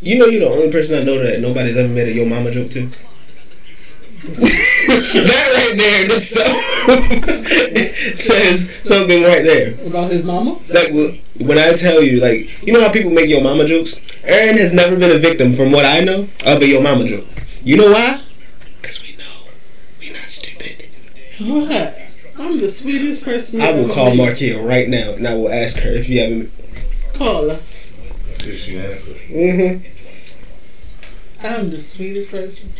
You know, you're the only person I know that nobody's ever made a yo mama joke to. that right there, this so says something right there. About his mama? Like wh- when I tell you, like you know how people make your mama jokes. Aaron has never been a victim, from what I know, of a yo mama joke. You know why? Because we know we're not stupid. What? I'm the sweetest person. I will call met. Markia right now, and I will ask her if you haven't. Call her. See if she answers. Mm-hmm. I'm the sweetest person.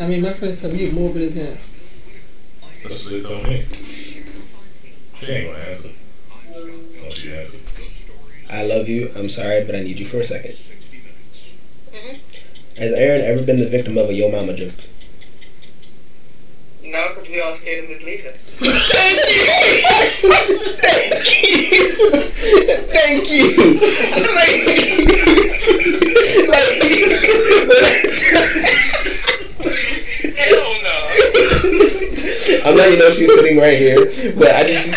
I mean, my friends tell me you're morbid as hell. That's what they told me. She ain't gonna answer. Don't she answer? I love you. I'm sorry, but I need you for a 2nd Mhm. Has Aaron ever been the victim of a yo mama joke? No, because we all scared of Miss Lisa. Thank you. Thank you! Thank you! like, like, Hell no. I'm letting you know she's sitting right here, but I just.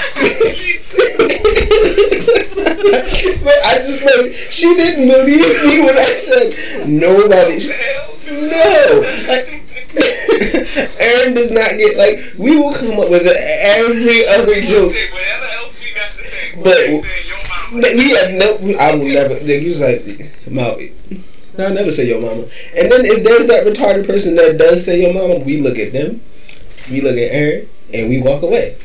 but I just like she didn't believe me when I said nobody. No, like, Aaron does not get like we will come up with every other joke. Whatever else we got to say. But- Say your mama. But we have no. I will never. Like, he's like, Mouth. I'll never say your mama. And then if there's that retarded person that does say your mama, we look at them, we look at Aaron, and we walk away.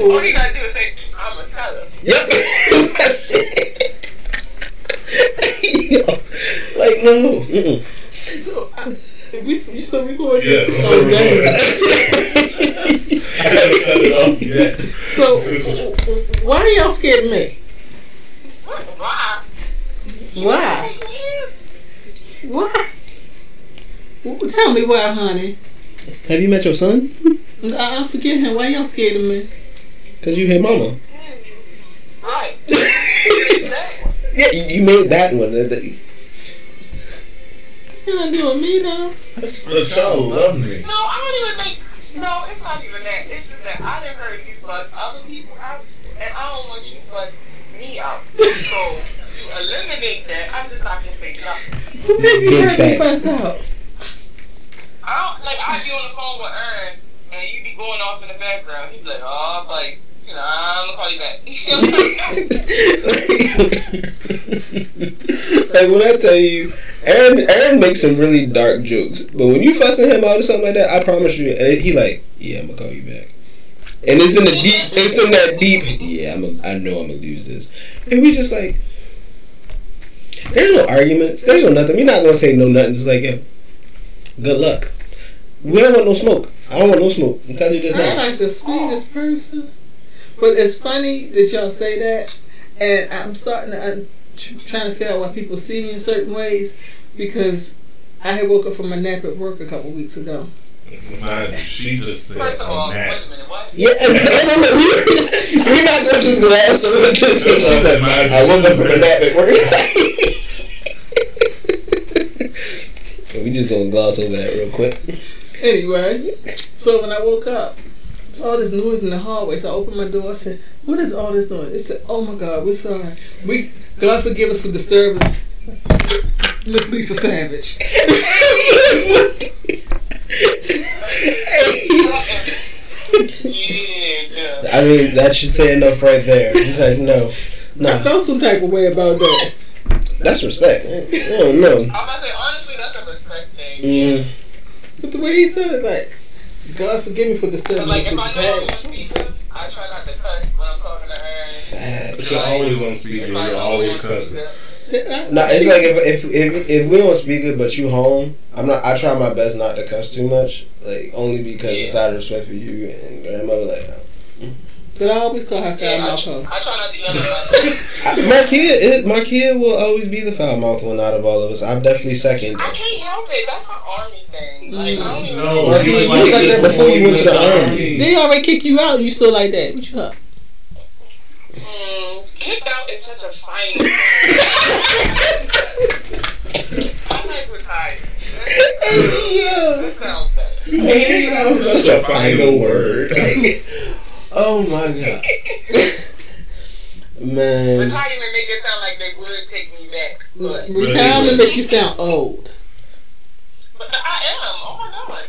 All you gotta do is say, I'm a tell her. Yep. That's it. Yo, like no. Mm-mm. So, I, we, you still recording? Yeah. Oh, damn. I haven't cut it off yet. So, why are y'all scared of me? Why? Why? Why? Well, Tell me why, honey. Have you met your son? I, I forget him. Why y'all scared of me? Cause you hit mama. Right. Yeah, you, you made that one. That- that- What can I do with me though? But y'all love me. No, I don't even think No, it's not even that. It's just that I done heard you fuck other people out, and I don't want you to fuck me out. So to eliminate that, I'm just not gonna say nothing. Who made you Big heard me facts. fuss out? I don't like I be on the phone with Aaron, and you be going off in the background. He's like, oh, I'm like you know, I'm gonna call you back. like when I tell you, Aaron, Aaron makes some really dark jokes, but when you fussing him out or something like that, I promise you, eh, he like, yeah, I'm gonna call you back. And it's in the deep, it's in that deep. Yeah, I'm. A, I know I'm gonna lose this, and we just like, there's no arguments, there's no nothing. We're not gonna say no nothing. Just like, yeah, good luck. We don't want no smoke. I don't want no smoke. I'm telling you this I'm now. like the sweetest person, but it's funny that y'all say that, and I'm starting to I'm trying to figure out why people see me in certain ways because I had woke up from a nap at work a couple weeks ago. Mind she just said First of all, a wait nap. a minute, what? Yeah, and, and I'm we, we're not going to just glass over this. So she's like, I woke up from a nap at work. we just gonna gloss over that real quick. Anyway, so when I woke up, there's all this noise in the hallway. So I opened my door. I said, "What is all this noise?" It said, "Oh my God, we're sorry. We God forgive us for disturbing Miss Lisa Savage." Yeah, I mean, that should say enough right there. He's like, no, No I felt some type of way about that. that's respect. I don't know. I'm about to say, honestly, that's a respect thing. Mm, But the way he said it, like, God forgive me for disturbing But like, if I know I'm on speaker, I try not to cuss when I'm talking to her. But you're always on speaker. If I You're always cussing. speaker, No, it's like if, if if if we on speaker but you home, I'm not. I try my best not to cuss too much, like only because it's out of respect for you and grandmother. Like, But I always call her foul Yeah, mouth hoe. I try not to yell at my I, Marquia, is, will always be the foul mouth one out of all of us. I'm definitely second. I can't help it. That's my army thing. Like, I don't even No, Marquis, you was like like that before you went to the army. They already kick you out. You still like that? What you up? Mm, kicked out is such a fine word. I like retired. That sounds better. Man, that was such a final word. Like, oh my god, man. Retirement make it sound like they would take me back. But, Retirement make you sound old. but I am. Oh my god.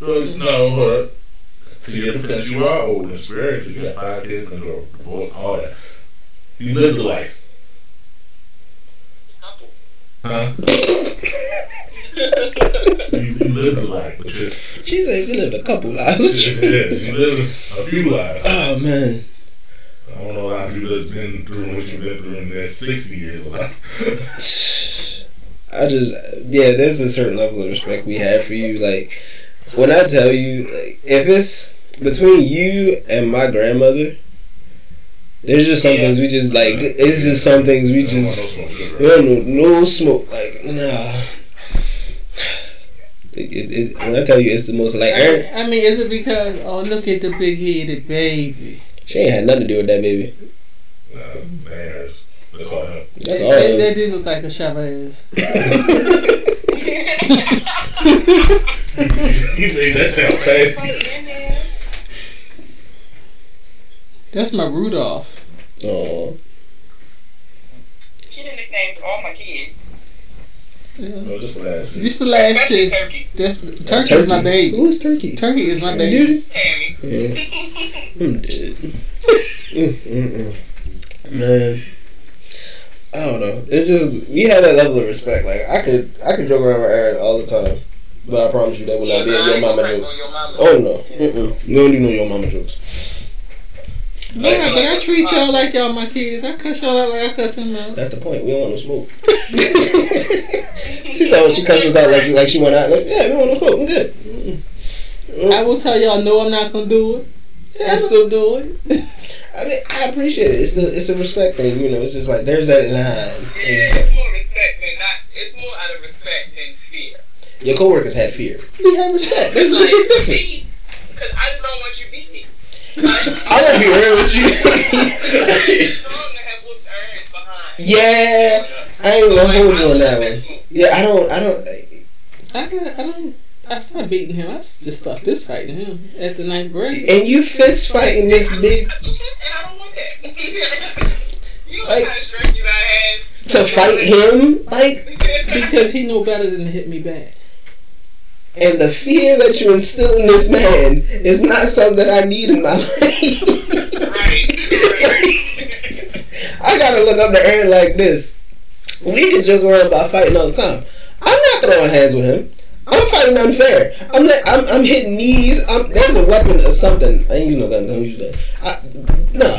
Well, no, hold up. See, because you are old and spiritual, you got five kids, control, boy, all that. You lived the life, huh? you, you lived the life, but you, She said she lived a couple lives. yeah, lives. you lived a few lives. oh man. I don't know how people that's been through what you've been through in their 60 years of life. I just yeah, there's a certain level of respect we have for you. Like when I tell you, like if it's between you and my grandmother, there's just some Yeah. things we just like. It's just some things we I don't want just no smoke, sugar. we don't know no smoke. Like nah. It, it, it, when I tell you, it's the most like I, er, I mean, is it because oh look at the big headed baby? she ain't had nothing to do with that baby. Nah, man, that's all I have. That's all. That, that did look like a Chavez. You made that sound fancy. Like in there. That's my Rudolph. Oh, She didn't nickname all my kids. Yeah. No, just the last. Just the last Especially two. Turkey. That's turkey, is my baby. Who is turkey? Turkey is my baby. Dude, Tammy. yeah. I'm dead. Mm, mm, mm. Man, I don't know. It's just we have that level of respect. Like I could, I could joke around with Aaron all the time, but I promise you that will not be a your mama joke. Oh no, Mm-mm. we don't do no your mama jokes. Yeah, but I treat y'all like y'all my kids. I cuss y'all out like I cuss him out. That's the point. We don't want no smoke. she thought she cusses out like like she went out. Like, yeah, we don't want no smoke. I'm good. Mm-mm. I will tell y'all no, I'm not gonna do it. Yeah, I still do it. I mean, I appreciate it. It's the it's a respect thing. You know, it's just like there's that line. Yeah, it's more respect than not. It's more out of respect than fear. Your coworkers had fear. We had respect. There's It's a like big difference. me, because I just don't want you to beat me. Like, I want to be real with you. it's strong to have whooped Ernst behind. yeah, I ain't gonna hold you on that one. Yeah, I don't. I don't. I got, I don't, I stopped beating him. I just stopped this fighting him at the ninth grade. And you fist fighting this big And I don't want that. you know Like- what strength you gotta to fight him? Like, Because he knew better than to hit me back. And the fear that you instill in this man is not something that I need in my life. right. right. I gotta look up to Aaron like this. We can joke around about fighting all the time. I'm not throwing hands with him. I'm fighting unfair. I'm like I'm, I'm hitting knees. I'm, there's a weapon or something. I ain't use no gun. Don't use that. I, no.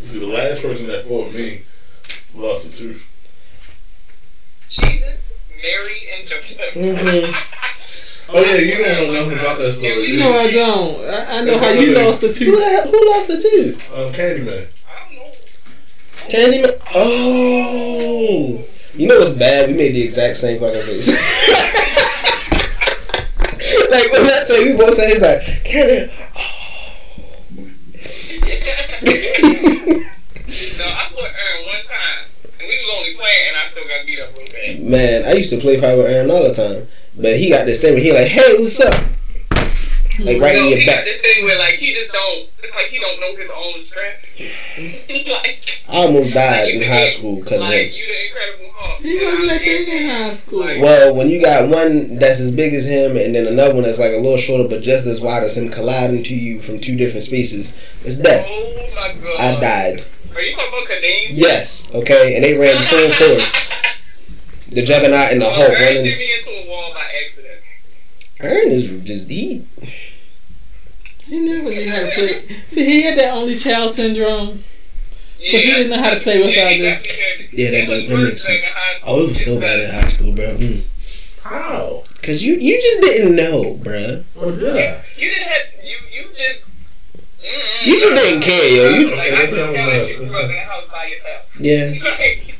See, the last person that fought me lost the tooth. Jesus, Mary, and Joseph. Mhm. Oh yeah, you don't know nothing about that story. No, I don't. I, I know how you lost the Who, tooth. the, who lost the tooth? Um, Candyman. I don't know. Candyman. Oh. You know what's bad? We made the exact same fucking face. like when I say we both say he's like Candy. No, I fought Aaron one time, and we was only playing, and I still got beat up real bad. Man, I used to play fight with Aaron all the time. But he got this thing where he like, hey, what's up? Like right no, in your he got back. this thing where like he just don't. It's like he don't know his own strength. like, I almost died like, in high the- school because of like him. you the Incredible Hulk. He wasn't that big in high school. Like, Well, when you got one that's as big as him and then another one that's like a little shorter but just as wide as him colliding to you from two different spaces, it's oh death. Oh my god. I died. Are you talking about Kadeem? Yes, okay, and they ran full force. The Juggernaut and the Hulk Aaron running. did me into a wall by accident. Aaron is just he. He never knew how to play. See, he had that only child syndrome. Yeah, So he didn't know how to play with yeah, he others. got. Yeah, that It was does- that makes back in high school Oh, it was so bad in high school, bro. Mm. How? Cause you you just didn't know, bruh. Or did I? You didn't have you you just. Mm, You just didn't care, yo. You, Like I could tell that you grew in the house by yourself. yeah. Like,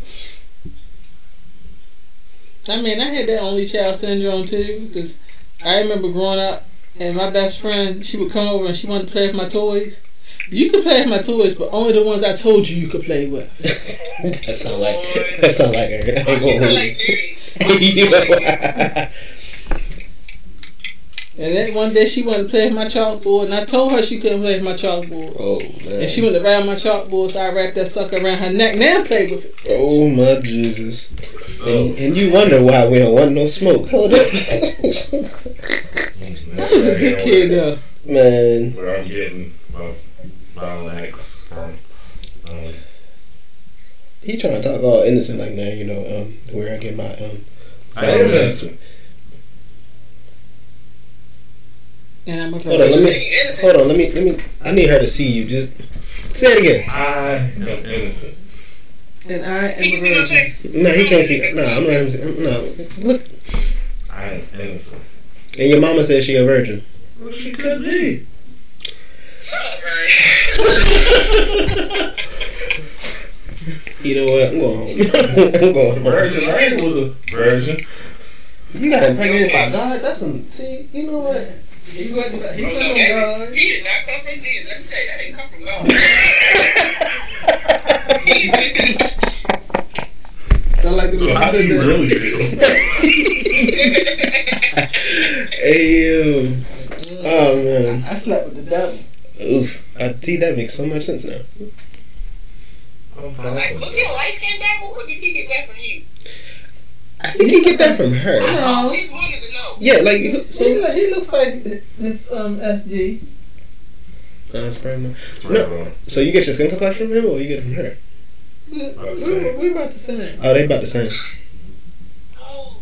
I mean, I had that only child syndrome too, because I remember growing up, and my best friend, she would come over and she wanted to play with my toys. You could play with my toys, but only the ones I told you you could play with. that sound like that sound like her. I ain't you gonna feel hold like you. duty. You know? And then one day she wanted to play with my chalkboard, and I told her she couldn't play with my chalkboard. oh man. And she went to write my chalkboard, so I wrapped that sucker around her neck. Now play with it. Oh my Jesus. So, And, and you wonder why we don't want no smoke. Hold up. I was a good kid though. man. Where I'm getting my violence from. Um, He trying to talk all innocent like that, you know, um, where I get my um I am innocent. And I'm a Hold on, let me hold on, let me let me I need her to see you. Just say it again. I am innocent. And I am He a can see your virgin. No, he can't see. No, I'm not. him see- I'm- No, look. I am innocent. And your mama says she a virgin. Well, she could be. Shut up, Aaron. You know what? I'm going home. I'm going home. Virgin Mary was a virgin. You got impregnated by God. That's some. See, you know what? He wasn't. He Oh, no, wasn't that- God. He did not come from Jesus. Let me tell you, that didn't come from God. He did- Sound like the So how do you really feel? Hey, um, oh man. I slept with the devil. Oof. I see that makes so much sense now. like, was he a light skinned devil, or did he get that from you? I think he get that from her. No. always wanted to know. Yeah, like He, so. look- he looks like this um SD. Uh, it's probably not- It's No. right. So you get your skin complexion from him, or you get it from her? We, About the we, same. we about the same. Oh, they about the same. Oh.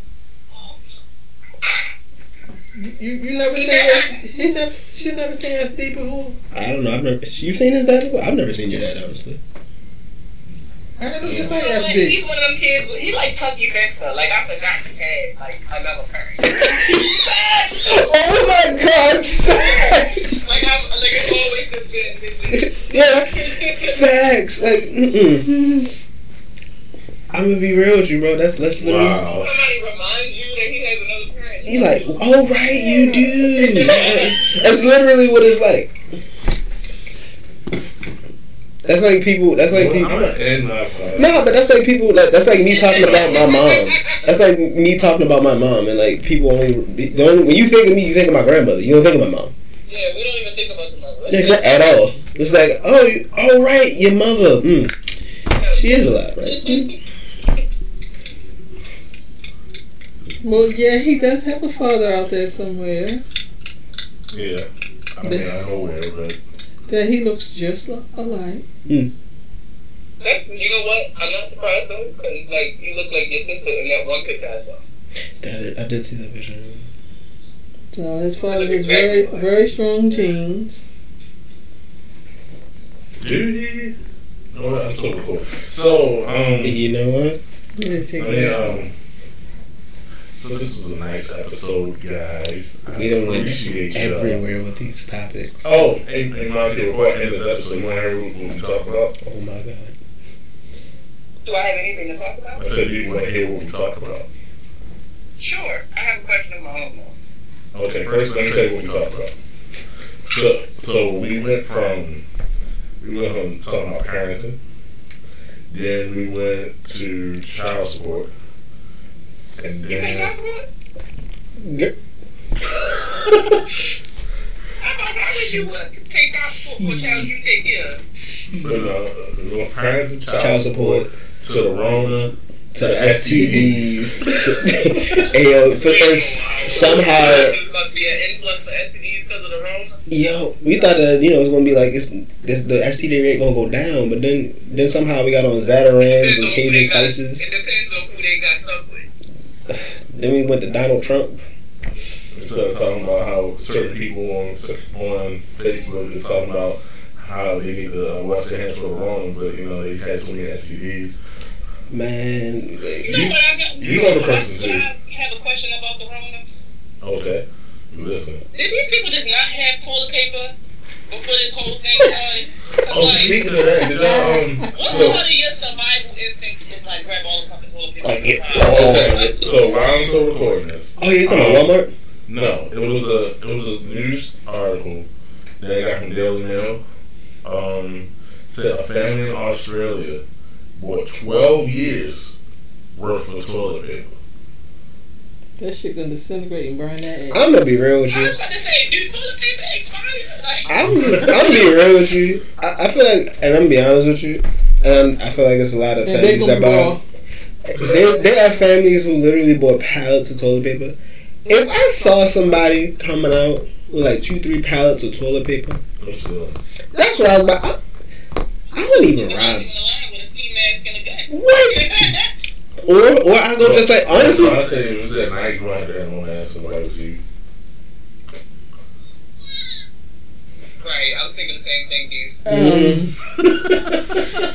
You you never seen S- he's never she's never seen SD before. I don't know. I've never. you've seen his dad before? I've never seen your dad, honestly. I look just You like know what? He's one of them kids. He like Chucky Vista. Like I forgot he had like another parent. oh my God! Facts. Like I'm like it's always just been. This, Yeah, facts. Like, mm-mm. I'm gonna be real with you, bro. That's that's literally. Wow. Somebody remind you that he has another parent. He's like, oh right, you do. That's literally what it's like. That's like people. That's like Well, people. I'm gonna my podcast. No, but that's like people. Like that's like me talking about my mom. That's like me talking about my mom, and like people only. The only when you think of me, you think of my grandmother. You don't think of my mom. Yeah, we don't even think about the mother. Yeah, at all. It's like, oh, you- oh, right, your mother. Mm. She is alive, right? Well, yeah, he does have a father out there somewhere Yeah. I mean, I know where, but that he looks just li- alike. That's, you know what? I'm not surprised though, because like you look like your sister in that one picture I saw. That I did see that vision. So his father has very, very strong genes. do he? No, that's so cool. So, um, You know what? Yeah, take I mean, that. um, so this was a nice episode, guys. I We don't went appreciate y'all. everywhere with these topics. Oh, and, and Monica, before I end this episode, you want to hear what we talked about? Oh my god. Do I have anything to talk about? I said you want to hear what we talked about. Sure. I have a question of my own though. Okay, first let me tell you what we talked about. So, so we went from we went from talking about parenting, then we went to child support, and You can talk then about? Uh, I, wish you would take child support for child you take care of. you know, we went parents child, Child support to the Rona to the STDs. to, Ayo, for, and s- somehow, There's about to be an influx of STDs because of the Rona. yo, we thought that you know it was gonna be like it's, the, the STD rate gonna go down, but then then somehow we got on Zatarain's and on Cajun spices. It depends on who they got stuck with. Then we went to Donald Trump. we started talking about how certain people on on Facebook is talking about how they need to uh, wash their hands for the Rona, but you know they had so many STDs. Man, You like, know what I got? you know the what I- person, too. I have a question about the Rona. Okay, you listen. Did these people just not have toilet paper before this whole thing started? Oh, like, speaking of that, did y'all um? what's So part of your survival instinct to just like grab all the fucking toilet paper? like it, and all try- of it. so while I'm still recording this, Oh, you talking about Walmart? no, it was a it was a news article that I got from Daily Mail. Um, said a family in Australia bought 12 years worth of toilet paper. That shit gonna disintegrate and burn that ass. I'm gonna be real with I you. was about to say, do toilet paper expire? Like, I'm just, I'm gonna be real with you. I, I feel like, and I'm gonna be honest with you, and I feel like it's a lot of and families that buy. grow. There, there are families who literally bought pallets of toilet paper. If I saw somebody coming out with like two, three pallets of toilet paper, I'm that's what I was about. I, I wouldn't even you're rob. in the line with a ski mask and a gun. What? Or, or I go just like honestly. I'll tell you, it was at night. You want to have one ass and white see. right, I was thinking the same thing, dude. Mhm.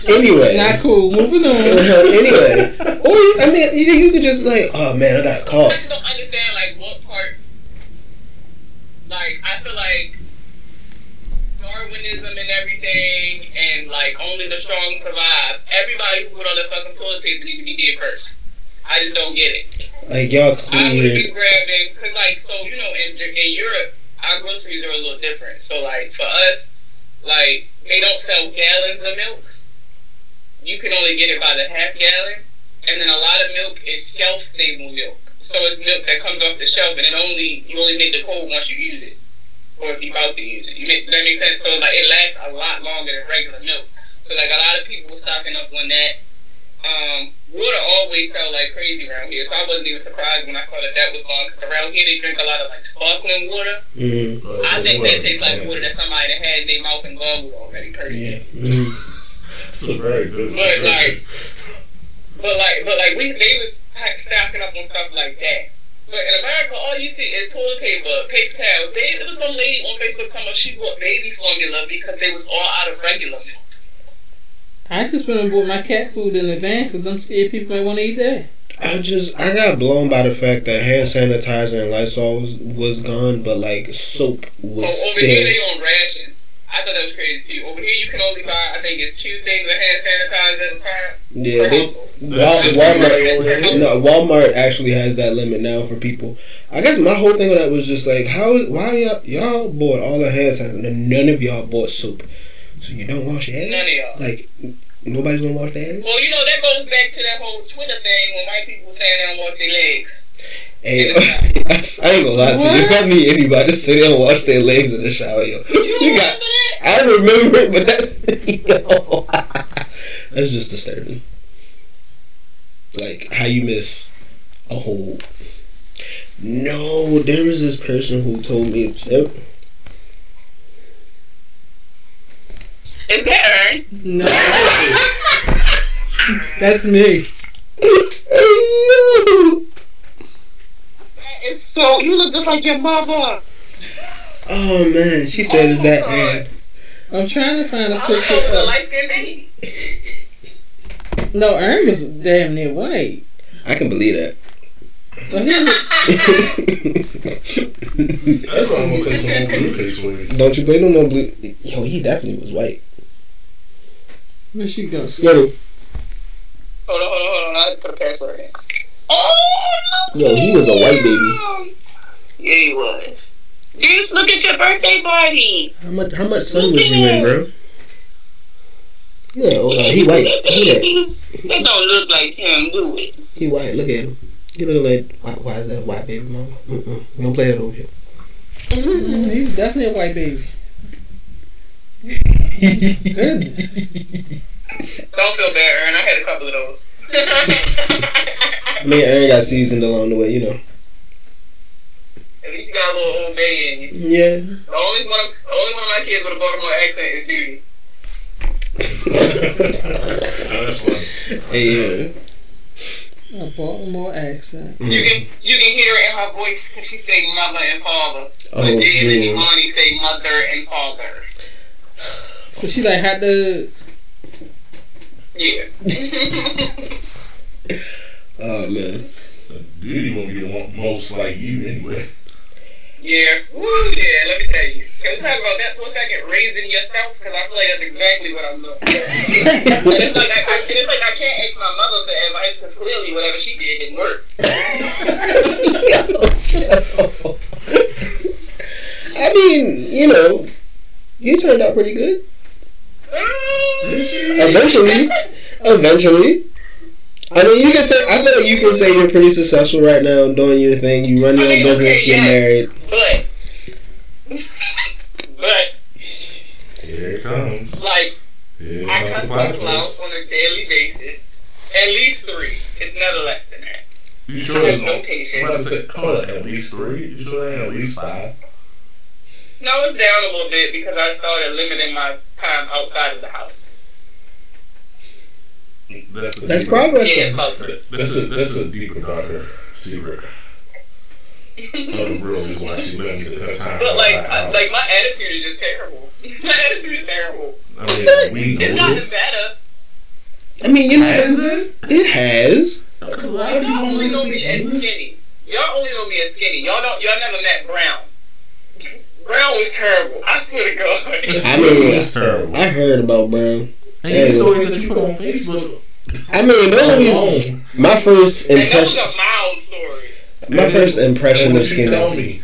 Anyway. Not cool. Moving on. anyway, or you, I mean, you, you could just like, oh man, I got a I call. just don't understand like what part. Like I feel like Darwinism and everything, and like only the strong survive. Everybody who put on the fucking toilet paper needs to be dead first. I just don't get it. Like y'all I would been grabbing because like so you know in in Europe our groceries are a little different. So like for us, like they don't sell gallons of milk. You can only get it by the half gallon, and then a lot of milk is shelf stable milk. So it's milk that comes off the shelf, and it only you only make the cold once you use it, or if you're about to use it. You make that make sense? So like it lasts a lot longer than regular milk. So like a lot of people were stocking up on that. Um, water always sell like crazy around here, so I wasn't even surprised when I saw that that was gone. Cause around here they drink a lot of like sparkling water. Mm, I think that tastes like water that somebody that had in their mouth and gargled already. Personally. yeah. It's a very good But like, but like, but like, we they was pack- stocking up on stuff like that. But in America, all you see is toilet paper, paper towels. They, there was some lady on Facebook talking about she bought baby formula because they was all out of regular milk. I just went and bought my cat food in advance because I'm scared people might want to eat that. I just I got blown by the fact that hand sanitizer and Lysol was, was gone, but like soap was Oh, over here still. They on rations. I thought that was crazy too. Over here you can only buy, I think it's two things of hand sanitizer at a time. Yeah, they. Wal- Walmart. No, Walmart actually has that limit now for people. I guess my whole thing with that was just like, how, why y'all, y'all bought all the hand sanitizer, and none of y'all bought soap. So you don't wash your hands. None of y'all. Like nobody's gonna wash their ass? Well, you know that goes back to that whole Twitter thing when white people saying they don't wash their legs. Hey, I ain't gonna lie to you. If I meet anybody that say they don't wash their legs in the shower, yo, You you got. remember that? I remember it, but that's yo, that's just disturbing. Like how you miss a whole. No, there was this person who told me. There, Is that Ern? No. That's me. That is so. You look just like your mother. oh man, she said, it's that Oh, Aaron?" I'm trying to find a I picture was a light skinned baby. No, Ern was damn near white. I can believe that. But he was- That's why I'm gonna play some more Blueface for you. Don't you play no more blue? Yo, he definitely was white. where she go? Yo, Hold on, hold on, hold on. I put a password in. Oh no! Yo, he was a white baby. Yeah, he was. Just look at your birthday party. how much? How much sun was you in, bro? Yeah, hold on. He white. Look at that. That don't look like him, do it? He white. Look at him. He look like why, why is that a white baby mama? Mm-mm. We don't play that over here. Mm, He's definitely a white baby. Don't feel bad, Ern. I had a couple of those. I mean, Aaron got seasoned along the way, you know. At least you got a little old bay in you. Yeah. The only one, the only one of my kids with a Baltimore accent is Judy. No, that's funny. Hey, yeah. A Baltimore accent. Mm-hmm. You can you can hear it in her voice because she say mother and father. Oh, but then and June. Imani say mother and father. So she like had to. Yeah. Oh man. Duty won't be the one most like you anyway. yeah. Woo, yeah, let me tell you. Can we talk about that for a second? Raising yourself? Because I feel like that's exactly what I'm doing. and it's like I, I, it's like I can't ask my mother for advice because clearly whatever she did didn't work. I mean, you know, you turned out pretty good. Mm. Eventually, eventually. I mean, you can say. I feel like you can say you're pretty successful right now, doing your thing. You run your I own mean, business. okay, You're yeah. married. But, but Here it comes. like Here I comes cut the people out on a daily basis. At least three. It's never less than that. You sure There's it's no I'm patience. about to say, hold on, at least three? You sure it ain't at least five? No, it's down a little bit because I started limiting my time outside of the house. That's a That's deeper- progress. Yeah, progress. That's a that's a deeper darker secret. Of the real reason why she limited that time. But like, I, like my attitude is just terrible. my attitude is terrible. I mean, we It's know gotten this. better. Uh, I mean, you know, Has it? it has. Like, y'all only know me as skinny. Y'all only know me as skinny. Y'all don't. Y'all never met Brown. Brown was terrible. I swear to God. I mean, it's terrible. I heard about Brown. And the stories that you put on Facebook I mean, the only alone. my first And that was impression, a mild story. my first impression of what she Skinny. told Did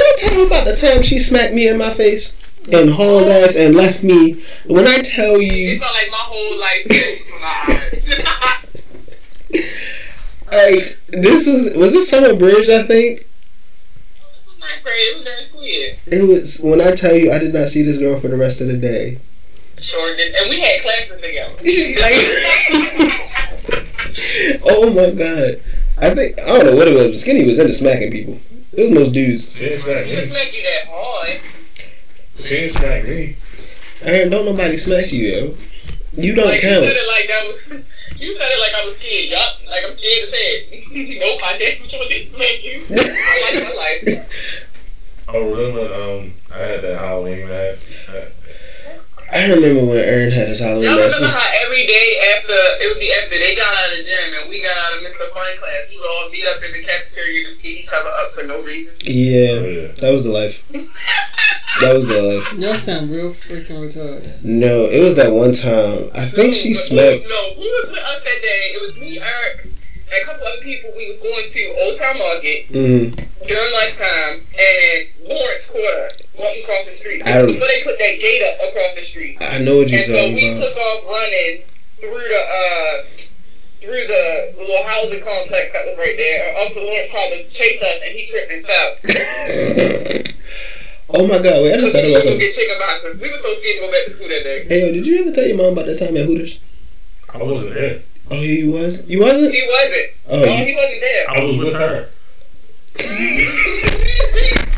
I tell you about the time she smacked me in my face and hauled ass and left me? When I tell you, It you, felt like my whole life was from my eyes. like this was was this summer bridge? I think It was ninth grade. It was during school year. it was. When I tell you, I did not see this girl for the rest of the day. Sure did. And we had classes together. Like, oh my god! I think I don't know what it was. but Skinny was into smacking people. It was most dudes. she ain't smack It just me. make you that hard. She ain't smack me. I heard don't nobody smack you, yo. You don't like, You said it like that was. You said it like I was scared. Yup. Like I'm scared to say it. nope, I didn't. Sure didn't smack you. I like my life. Oh, remember? Um, I had that Halloween mask. I remember when Ern had his Halloween Y'all mask. remember how every day after it would be after they got out of the gym and we got out of Mr. Fun class, we would all meet up in the cafeteria to beat each other up for no reason. oh, Yeah, yeah. that was the life. That was the life. Y'all sound real freaking retarded. No, it was that one time. I think she smacked. No, who was with us that day? It was me, Eric, and a couple other people. We was going to Old Town Market Mm, during lunchtime, and Lawrence Quarter, walking across the street. I don't- But they put that gate up across the street. I know what you're And so we about. took off running through the uh through the little housing complex that was right there. Officer Lawrence tried to chase us and he tripped and fell. oh my god! Wait, I just thought we about was gonna something. get chicken boxes. We were so scared to go back to school that day. Hey, yo, did you ever tell your mom about that time at Hooters? I wasn't there. Oh, yeah, you was. You wasn't? He wasn't. Oh, no, you, he wasn't there. I was with her.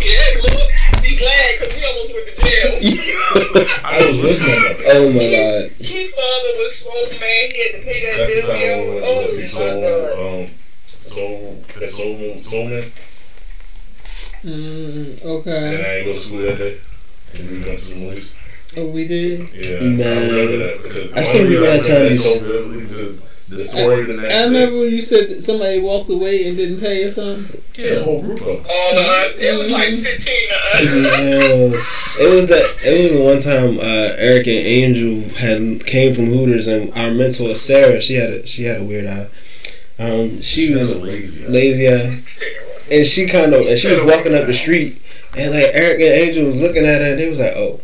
yeah, Lord, be glad because he almost went to jail. I was with her. oh my god! His father was so mad he had to pay that That's bill. time yo. when we Oh went to see my God. Soul, um, Soul, that Soul, Moon- Soul Man. Mm, And okay. I ain't go to school that day. And we went to the movies. Oh, we did. Yeah, Nah. I remember that I still remember that time I is- so vividly because the story the next I remember when you said that somebody walked away and didn't pay or something. Yeah, the whole group of them. Oh, no, it was like 15 to us. Yo, it was that. It was the one time uh, Eric and Angel had came from Hooters, and our mentor Sarah, she had a she had a weird eye. Um, she was a lazy. lazy eye, and she kind of and she was walking up the street, and like Eric and Angel was looking at her, and they was like, "Oh."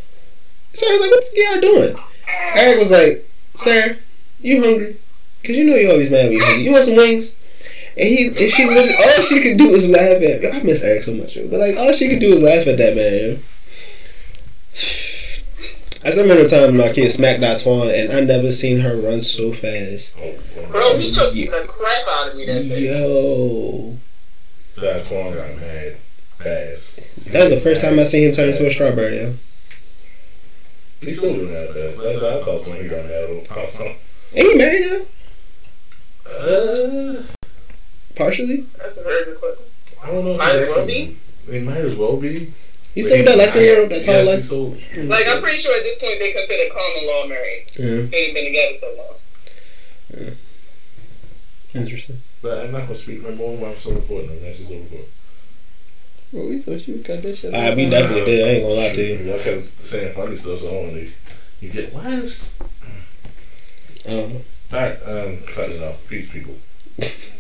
Sarah was like, "What the fuck y'all doing?" Eric was like, "Sarah, you hungry? Cause you know you always mad when you hungry. You want some wings?" And he and she literally all she could do was laugh at. I miss Eric so much, but like all she could do was laugh at that man. Yo. I still remember the time my kid smacked that Twan, and I never seen her run so fast. Oh, Bro, he took the crap out of me that day. Yo, That's one got mad fast. that was the first time I seen him turn into a strawberry. Yo. He's still doing that fast. That's what I thought when he got mad about something. Ain't he married now? Uh, Partially. That's a very good question. I don't know. Might as well actually- It might as well be. He's still with that light skin girl, that tall Yes, light. so- Like, I'm pretty sure at this point they consider common law married. Yeah, They ain't been together so long. interesting. But I'm not gonna speak no more. I'm so important. No, that's just over. for. Well, we thought you cut that shit. I, off. we definitely did. I ain't gonna lie to you. Y'all kept saying funny stuff, so I want to. You get last. Um, Right, um, cutting it off. Peace, people.